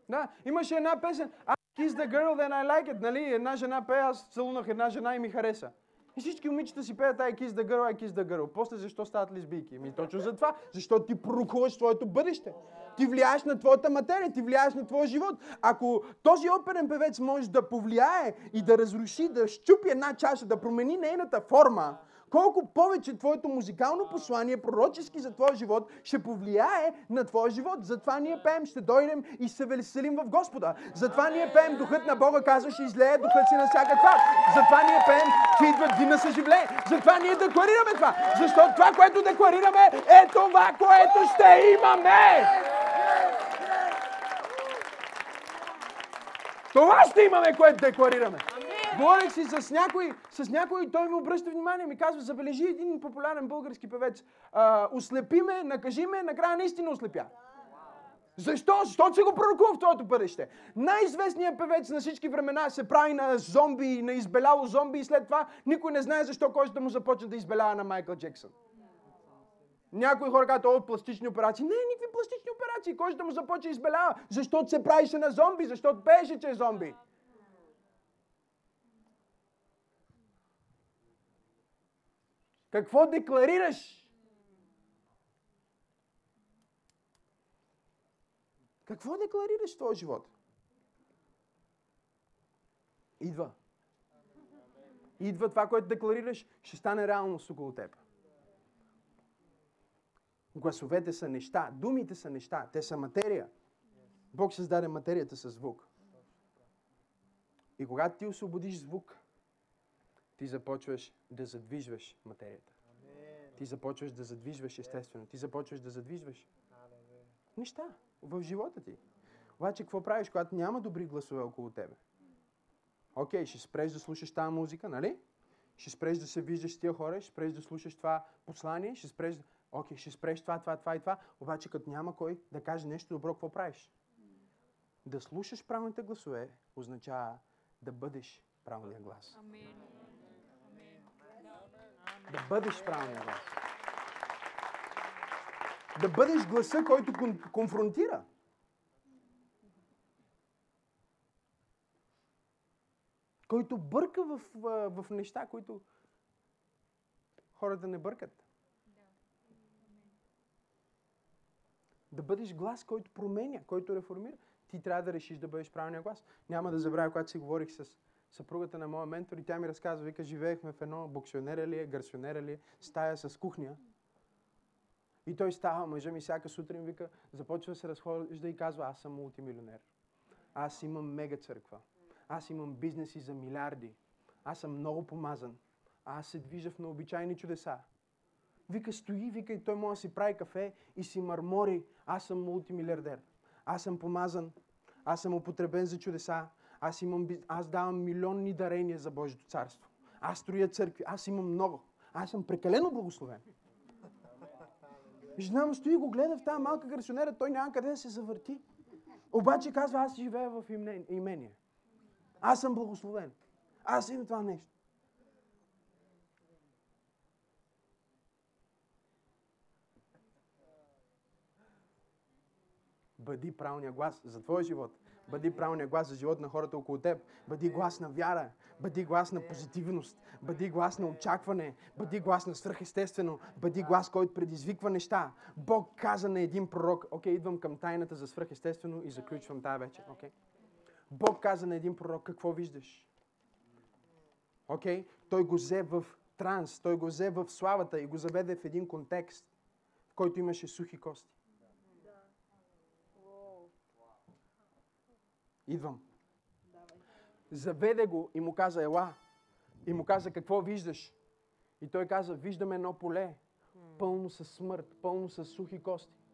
Да, имаше една песен. I kiss the girl, then I like it. Нали? Една жена пее, аз целунах една жена и ми хареса. И всички момичета си пеят I kiss the girl, I kiss the girl. После защо стават лесбийки? Ми точно за това. Защото ти пророкуваш твоето бъдеще. Ти влияеш на твоята материя, ти влияеш на твоя живот. Ако този оперен певец може да повлияе и да разруши, да щупи една чаша, да промени нейната форма, колко повече твоето музикално послание, пророчески за твоя живот, ще повлияе на твоя живот. Затова ние пеем, ще дойдем и се веселим в Господа. Затова ние пеем, духът на Бога казва, ще излее духът си на всяка твар. Затова ние пеем, че идва дина съживление. Затова ние декларираме това. Защото това, което декларираме, е това, което ще имаме. Това ще имаме, което декларираме. Говорих си с някой, с някой и той ми обръща внимание, ми казва, забележи един популярен български певец. А, ослепи ме, накажи ме, накрая наистина ослепя. Защо? Защото се го пророкува в твоето бъдеще. Най-известният певец на всички времена се прави на зомби, на избеляло зомби и след това никой не знае защо кожата му започва да избелява на Майкъл Джексън. Някои хора казват, о, пластични операции. Не, никакви пластични операции. Кожата му започва да избелява, защото се правише на зомби, защото пееше, че е зомби. Какво декларираш? Какво декларираш в твоя живот? Идва. Идва това, което декларираш, ще стане реалност около теб. Гласовете са неща, думите са неща, те са материя. Бог създаде материята с звук. И когато ти освободиш звук, ти започваш да задвижваш материята. Ти започваш да задвижваш естествено. Ти започваш да задвижваш неща в живота ти. Обаче какво правиш, когато няма добри гласове около тебе? Окей, ще спреш да слушаш тази музика, нали? Ще спреш да се виждаш с тия хора, ще спреш да слушаш това послание, ще спреш... Окей, ще спреш това, това, това и това. Обаче като няма кой да каже нещо добро, какво правиш? Да слушаш правилните гласове означава да бъдеш правилния глас. Амен. Да бъдеш правилния глас. Да бъдеш гласа, който кон- конфронтира. Който бърка в, в, неща, които хората не бъркат. Да бъдеш глас, който променя, който реформира. Ти трябва да решиш да бъдеш правилния глас. Няма да забравя, когато си говорих с съпругата на моя ментор и тя ми разказва, вика, живеехме в едно боксионера ли е, гарсионера ли е, стая с кухня. И той става, мъжа ми всяка сутрин, вика, започва да се разхожда и казва, аз съм мултимилионер. Аз имам мега църква. Аз имам бизнеси за милиарди. Аз съм много помазан. Аз се движа в необичайни чудеса. Вика, стои, вика, и той може да си прави кафе и си мърмори. Аз съм мултимилиардер. Аз съм помазан. Аз съм употребен за чудеса. Аз, имам, аз давам милионни дарения за Божието царство. Аз строя църкви. Аз имам много. Аз съм прекалено благословен. Жена му стои го гледа в тази малка гарсонера. Той няма къде да се завърти. Обаче казва, аз живея в име- имение. Аз съм благословен. Аз имам това нещо. Бъди правилния глас за твоя живот. Бъди правилния глас за живот на хората около теб. Бъди глас на вяра. Бъди глас на позитивност. Бъди глас на очакване. Бъди глас на свръхестествено. Бъди глас, който предизвиква неща. Бог каза на един пророк. Окей, идвам към тайната за свръхестествено и заключвам тая вечер. Окей? Бог каза на един пророк, какво виждаш? Окей? Той го взе в транс, той го взе в славата и го заведе в един контекст, в който имаше сухи кости. Идвам. Заведе го и му каза, ела. И му каза, какво виждаш? И той каза, виждам едно поле, пълно с смърт, пълно с сухи кости.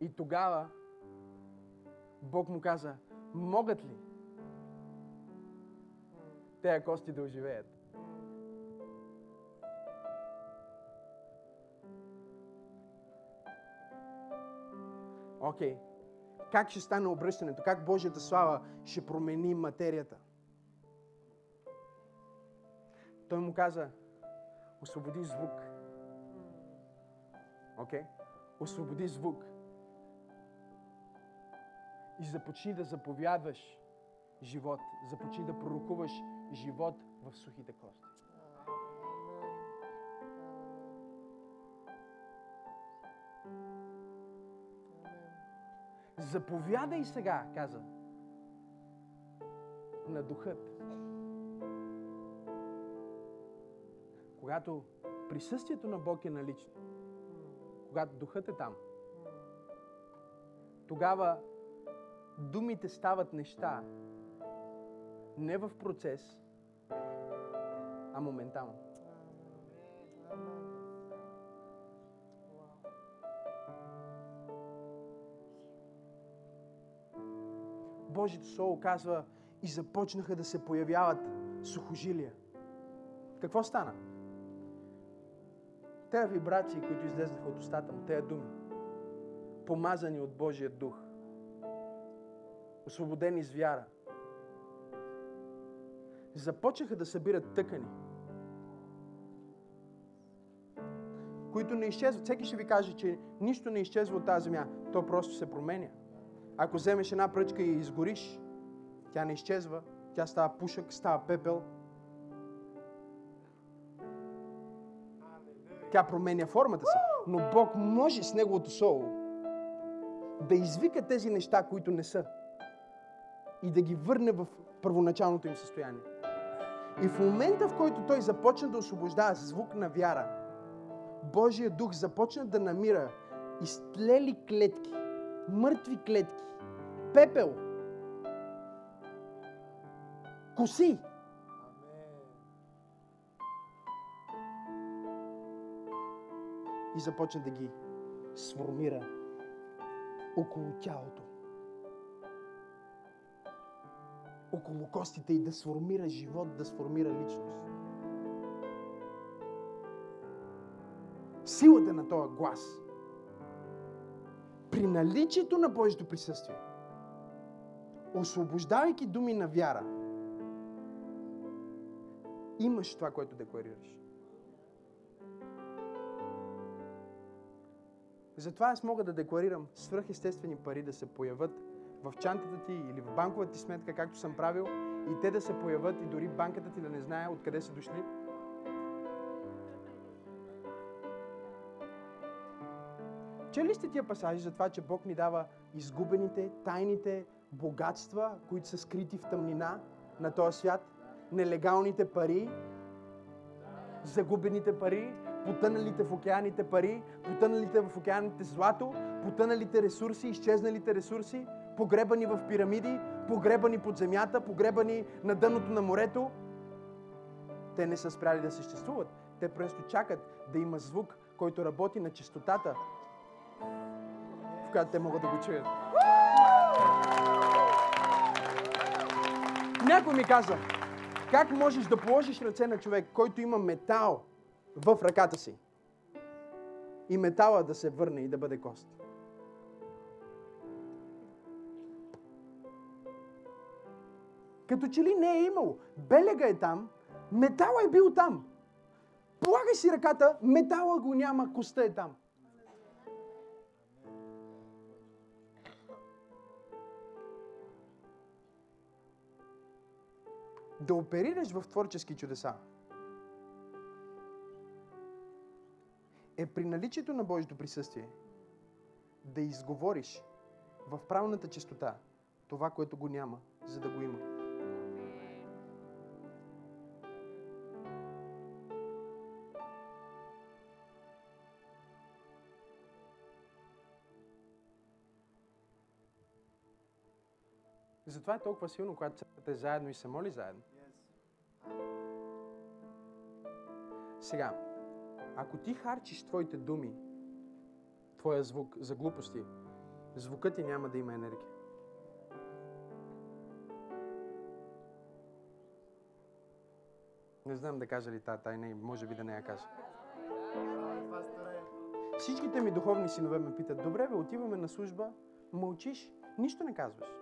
И тогава Бог му каза, могат ли тези кости да оживеят? Окей. Как ще стане обръщането? Как Божията слава ще промени материята? Той му каза, освободи звук. Окей? Освободи звук. И започни да заповядваш живот. Започни да пророкуваш живот в сухите кости. Заповядай сега, каза, на духът. Когато присъствието на Бог е налично, когато духът е там, тогава думите стават неща, не в процес, а моментално. Божието Слово казва и започнаха да се появяват сухожилия. Какво стана? Те вибрации, които излезнаха от устата му, тези думи, помазани от Божия дух, освободени с вяра, започнаха да събират тъкани, които не изчезват. Всеки ще ви каже, че нищо не изчезва от тази земя, то просто се променя. Ако вземеш една пръчка и изгориш, тя не изчезва, тя става пушък, става пепел. Тя променя формата си. Но Бог може с Неговото Слово да извика тези неща, които не са и да ги върне в първоначалното им състояние. И в момента, в който той започна да освобождава звук на вяра, Божия дух започна да намира изтлели клетки, мъртви клетки, пепел, коси. И започна да ги сформира около тялото. Около костите и да сформира живот, да сформира личност. Силата на този глас – при наличието на Божието присъствие, освобождавайки думи на вяра, имаш това, което декларираш. Затова аз мога да декларирам свръхестествени пари да се появят в чантата ти или в банковата ти сметка, както съм правил, и те да се появят и дори банката ти да не знае откъде са дошли. Чели сте тия пасажи за това, че Бог ни дава изгубените, тайните богатства, които са скрити в тъмнина на този свят, нелегалните пари, загубените пари, потъналите в океаните пари, потъналите в океаните злато, потъналите ресурси, изчезналите ресурси, погребани в пирамиди, погребани под земята, погребани на дъното на морето. Те не са спряли да съществуват. Те просто чакат да има звук, който работи на чистотата, в която те могат да го чуят. Някой ми каза, как можеш да положиш ръце на човек, който има метал в ръката си и метала да се върне и да бъде кост? Като че ли не е имало. Белега е там, метала е бил там. Полагай си ръката, метала го няма, коста е там. Да оперираш в творчески чудеса, е при наличието на Божието присъствие да изговориш в правилната чистота това, което го няма, за да го има. Затова е толкова силно, когато църквата е заедно и се моли заедно. Сега, ако ти харчиш твоите думи, твоя звук за глупости, звукът ти няма да има енергия. Не знам да кажа ли тази тайна и може би да не я кажа. Всичките ми духовни синове ме питат, добре бе, отиваме на служба, мълчиш, нищо не казваш.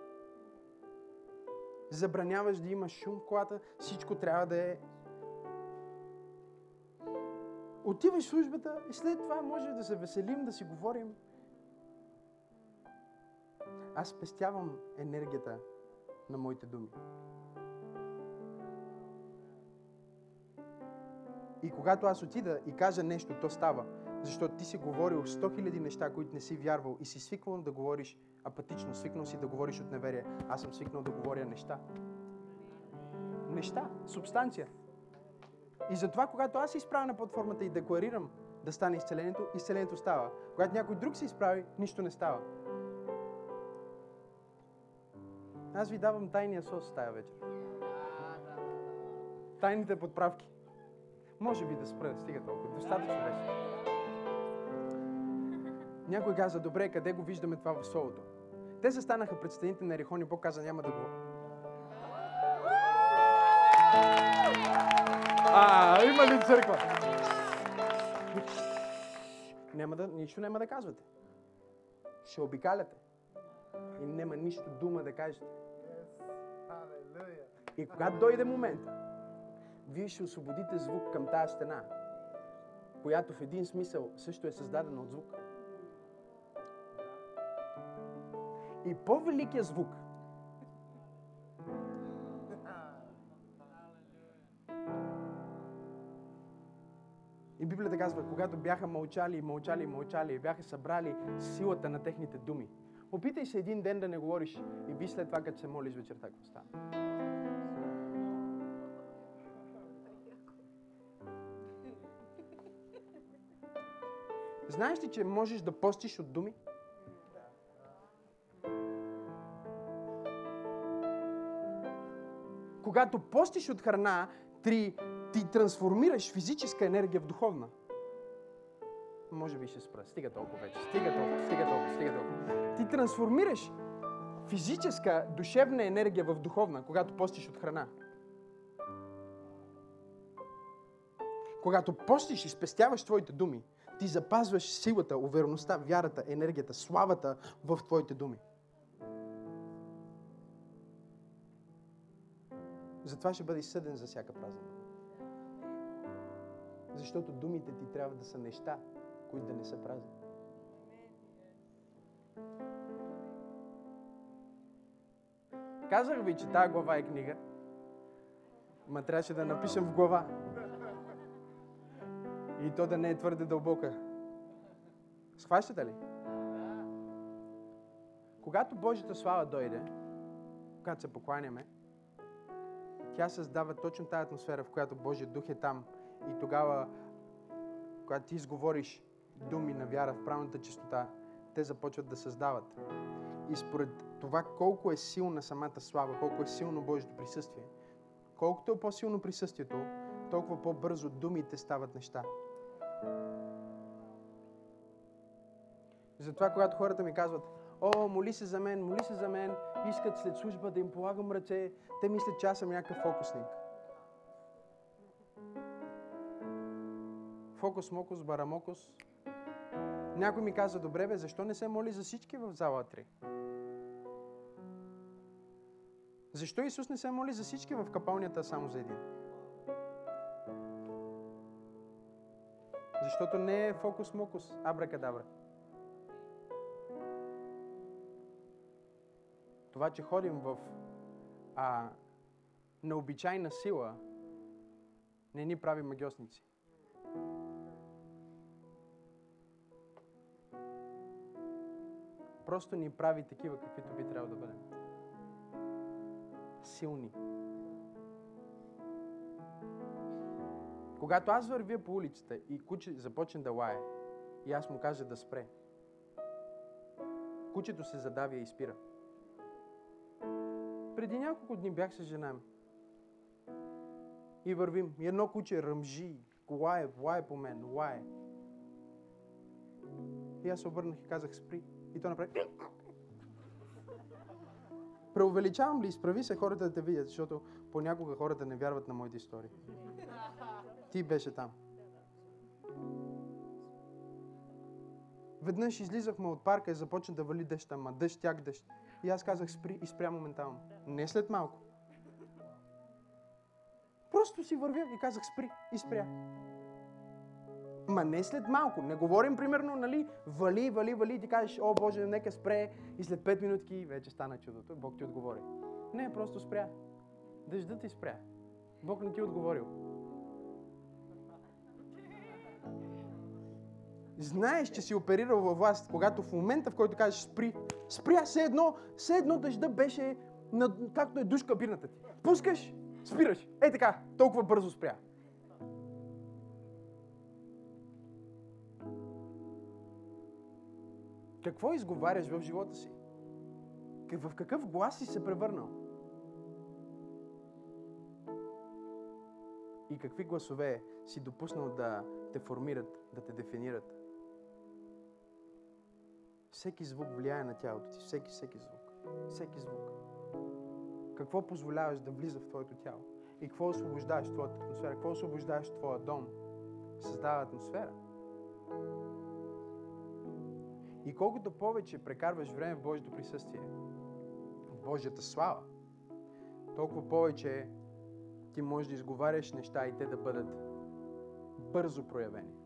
Забраняваш да има шум в колата, всичко трябва да е... Отиваш в службата и след това може да се веселим, да си говорим. Аз спестявам енергията на моите думи. И когато аз отида и кажа нещо, то става. Защото ти си говорил 100 000 неща, които не си вярвал и си свиквал да говориш апатично, свикнал си да говориш от неверие. Аз съм свикнал да говоря неща. Неща, субстанция. И затова, когато аз се изправя на платформата и декларирам да стане изцелението, изцелението става. Когато някой друг се изправи, нищо не става. Аз ви давам тайния сос тая вечер. Тайните подправки. Може би да спра, стига толкова. Достатъчно беше. Някой каза, добре, къде го виждаме това в солото? Те се станаха пред стените на Ерихон и Бог каза, няма да го... А, има ли църква? Няма да, нищо няма да казвате. Ще обикаляте. И няма нищо дума да кажете. И когато дойде момента, вие ще освободите звук към тази стена, която в един смисъл също е създадена от звук. И по-великият звук И Библията казва, когато бяха мълчали, мълчали, мълчали и бяха събрали силата на техните думи. Опитай се един ден да не говориш и би след това, като се молиш вечерта, какво става. Знаеш ли, че можеш да постиш от думи? Когато постиш от храна, ти, ти трансформираш физическа енергия в духовна. Може би ще спра. Стига толкова вече. Стига толкова, стига толкова, стига толкова. Ти трансформираш физическа, душевна енергия в духовна, когато постиш от храна. Когато постиш и спестяваш твоите думи, ти запазваш силата, увереността, вярата, енергията, славата в твоите думи. Затова ще бъдеш съден за всяка празна дума. Защото думите ти трябва да са неща, които да не са празни. Казах ви, че тази глава е книга. Ма трябваше да напишем в глава. И то да не е твърде дълбока. Схващате ли? Когато Божията слава дойде, когато се покланяме, тя създава точно тази атмосфера, в която Божия дух е там. И тогава, когато ти изговориш думи на вяра в правилната чистота, те започват да създават. И според това колко е силна самата слава, колко е силно Божието присъствие, колкото е по-силно присъствието, толкова по-бързо думите стават неща. Затова, когато хората ми казват, о, моли се за мен, моли се за мен, искат след служба да им полагам ръце, те мислят, че аз съм някакъв фокусник. Фокус, мокус, барамокус. Някой ми каза, добре бе, защо не се моли за всички в зала 3? Защо Исус не се моли за всички в капалнята, само за един? Защото не е фокус-мокус, абракадабра. Това, че ходим в а, необичайна сила, не ни прави магиосници. Просто ни прави такива, каквито би трябвало да бъдем. Силни. Когато аз вървя по улицата и куче започне да лае, и аз му кажа да спре, кучето се задавя и спира. Преди няколко дни бях с жена ми. И вървим. И едно куче ръмжи, лае, лае по мен, лае. И аз се обърнах и казах спри. И то направи. (laughs) Преувеличавам ли? Изправи се хората да те видят, защото понякога хората не вярват на моите истории. Ти беше там. Веднъж излизахме от парка и започна да вали дъжд, ама дъжд, тяк дъжд. И аз казах спри и спря моментално. Не след малко. Просто си вървя и казах спри и спря. Ма не след малко. Не говорим примерно, нали, вали, вали, вали ти кажеш, о Боже, нека спре и след 5 минутки вече стана чудото. Бог ти отговори. Не, просто спря. Дъждът ти спря. Бог не ти е отговорил. Знаеш, че си оперирал във власт, когато в момента, в който кажеш спри, спря, все едно, все едно дъжда беше на, както е душ кабината ти. Пускаш, спираш. Е така, толкова бързо спря. Какво изговаряш в живота си? В какъв глас си се превърнал? И какви гласове си допуснал да те формират, да те дефинират? Всеки звук влияе на тялото ти. Всеки, всеки звук. Всеки звук. Какво позволяваш да влиза в твоето тяло? И какво освобождаваш в твоята атмосфера? Какво освобождаваш в твоя дом? Създава атмосфера. И колкото повече прекарваш време в Божието присъствие, в Божията слава, толкова повече ти можеш да изговаряш неща и те да бъдат бързо проявени.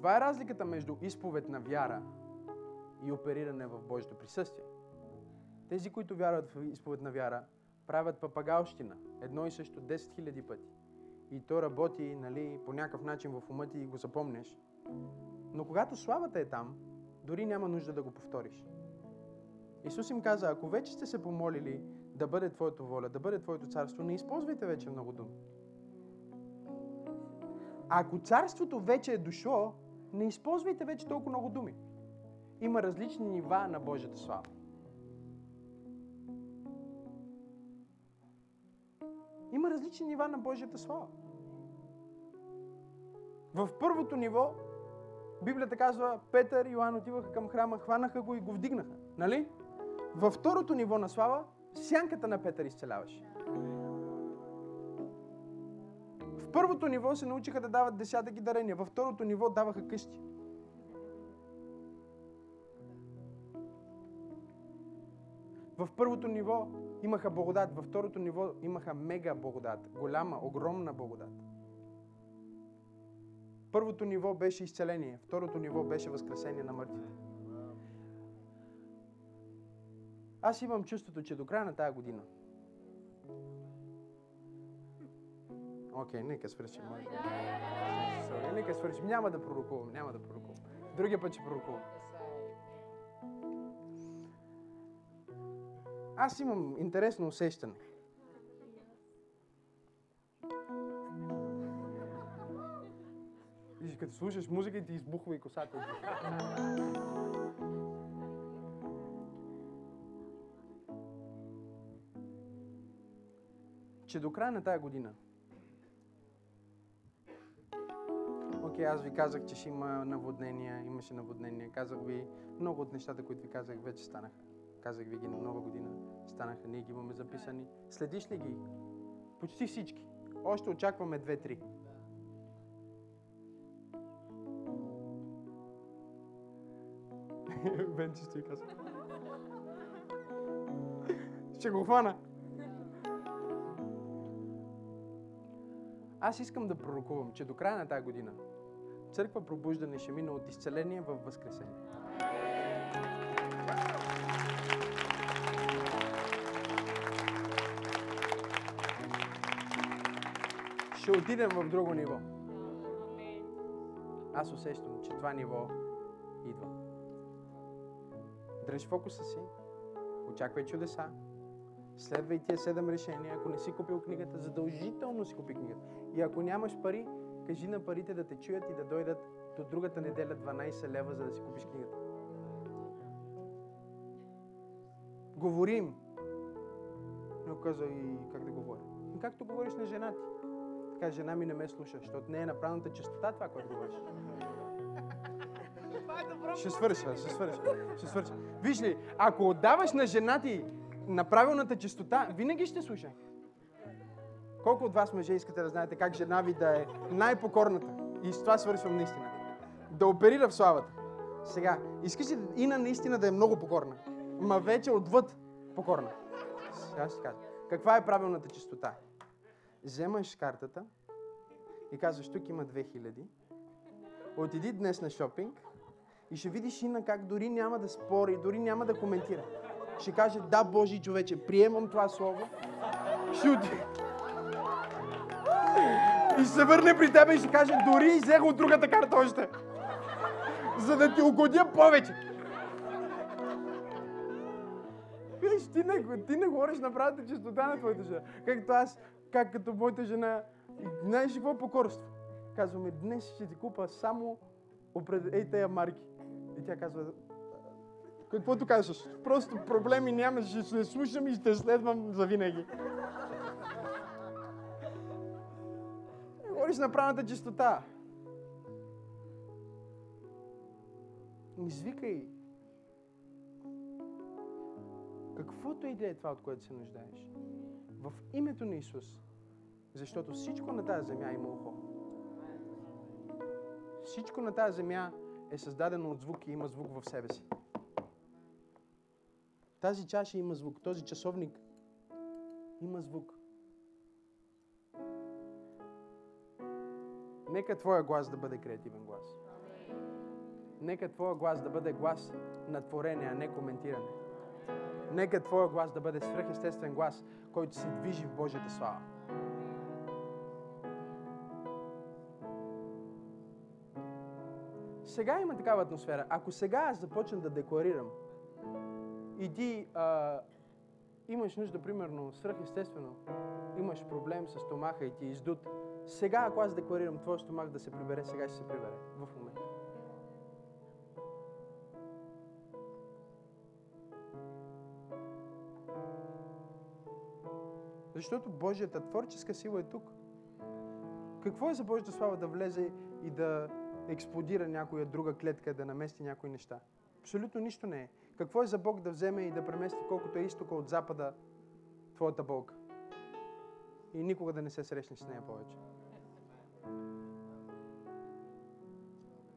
Това е разликата между изповед на вяра и опериране в Божието присъствие. Тези, които вярват в изповед на вяра, правят папагалщина едно и също 10 000 пъти. И то работи нали, по някакъв начин в ума ти и го запомнеш. Но когато славата е там, дори няма нужда да го повториш. Исус им каза, ако вече сте се помолили да бъде Твоето воля, да бъде Твоето царство, не използвайте вече много думи. Ако царството вече е дошло, не използвайте вече толкова много думи. Има различни нива на Божията слава. Има различни нива на Божията слава. В първото ниво, Библията казва, Петър и Йоан отиваха към храма, хванаха го и го вдигнаха. Нали? Във второто ниво на слава, сянката на Петър изцеляваше. В първото ниво се научиха да дават десятъки дарения, във второто ниво даваха къщи. В първото ниво имаха благодат, във второто ниво имаха мега благодат, голяма, огромна благодат. Първото ниво беше изцеление, второто ниво беше възкресение на мъртвите. Аз имам чувството, че до края на тази година Окей, нека свършим. Sorry, нека свършим. Няма да пророкувам, няма да пророкувам. Другия път ще пророкувам. Аз имам интересно усещане. И като слушаш музика и ти избухва и косата. че до края на тая година Окей, аз ви казах, че ще има наводнения, имаше наводнения. Казах ви, много от нещата, които ви казах, вече станаха. Казах ви ги на нова година. Станаха, ние ги имаме записани. Следиш ли ги? Почти всички. Още очакваме две-три. (laughs) Венчи стои казва. Ще го хвана. Аз искам да пророкувам, че до края на тази година църква пробуждане ще мине от изцеление в възкресение. Ще отидем в друго ниво. Аз усещам, че това ниво идва. Дръж фокуса си, очаквай чудеса, следвай тия седем решения. Ако не си купил книгата, задължително си купи книгата. И ако нямаш пари, кажи на парите да те чуят и да дойдат до другата неделя 12 лева, за да си купиш книгата. говорим. Но каза и как да говоря. И както говориш на жена ти. Така жена ми не ме слуша, защото не е на правилната частота това, което говориш. Ще свърша, ще свърша, ще свърша. Виж ли, ако отдаваш на жена ти на правилната частота, винаги ще слуша. Колко от вас мъже искате да знаете как жена ви да е най-покорната? И с това свършвам наистина. Да оперира в славата. Сега, искаш ли Ина наистина да е много покорна? Ма вече отвъд покорна. Сега ще кажа. Каква е правилната частота? Вземаш картата и казваш, тук има 2000. Отиди днес на шопинг и ще видиш Ина как дори няма да спори, дори няма да коментира. Ще каже, да, Божи човече, приемам това слово. Ще. И ще се върне при теб и ще каже, дори взех от другата карта още. За да ти угодя повече. Виж, ти не, ти не говориш на правата чистота на твоята жена. Както аз, как като моята жена, знаеш какво е покорство? Казваме, днес ще ти купа само опред... ей тая марки. И тя казва, каквото казваш, просто проблеми няма, ще се слушам и ще следвам за винаги. Говориш на правната чистота. Извикай. Каквото и да е това, от което се нуждаеш. В името на Исус. Защото всичко на тази земя има ухо. Всичко на тази земя е създадено от звук и има звук в себе си. Тази чаша има звук, този часовник има звук. Нека Твоя глас да бъде креативен глас. Нека Твоя глас да бъде глас на творение, а не коментиране. Нека Твоя глас да бъде свръхестествен глас, който се движи в Божията слава. Сега има такава атмосфера. Ако сега аз започна да декларирам и ти а, имаш нужда, примерно, свръхестествено, имаш проблем с стомаха и ти е издут, сега, ако аз декларирам твой стомах да се прибере, сега ще се прибере. В момента. Защото Божията творческа сила е тук. Какво е за Божията слава да влезе и да експлодира някоя друга клетка, да намести някои неща? Абсолютно нищо не е. Какво е за Бог да вземе и да премести колкото е изтока от запада твоята болка? И никога да не се срещнеш с нея повече.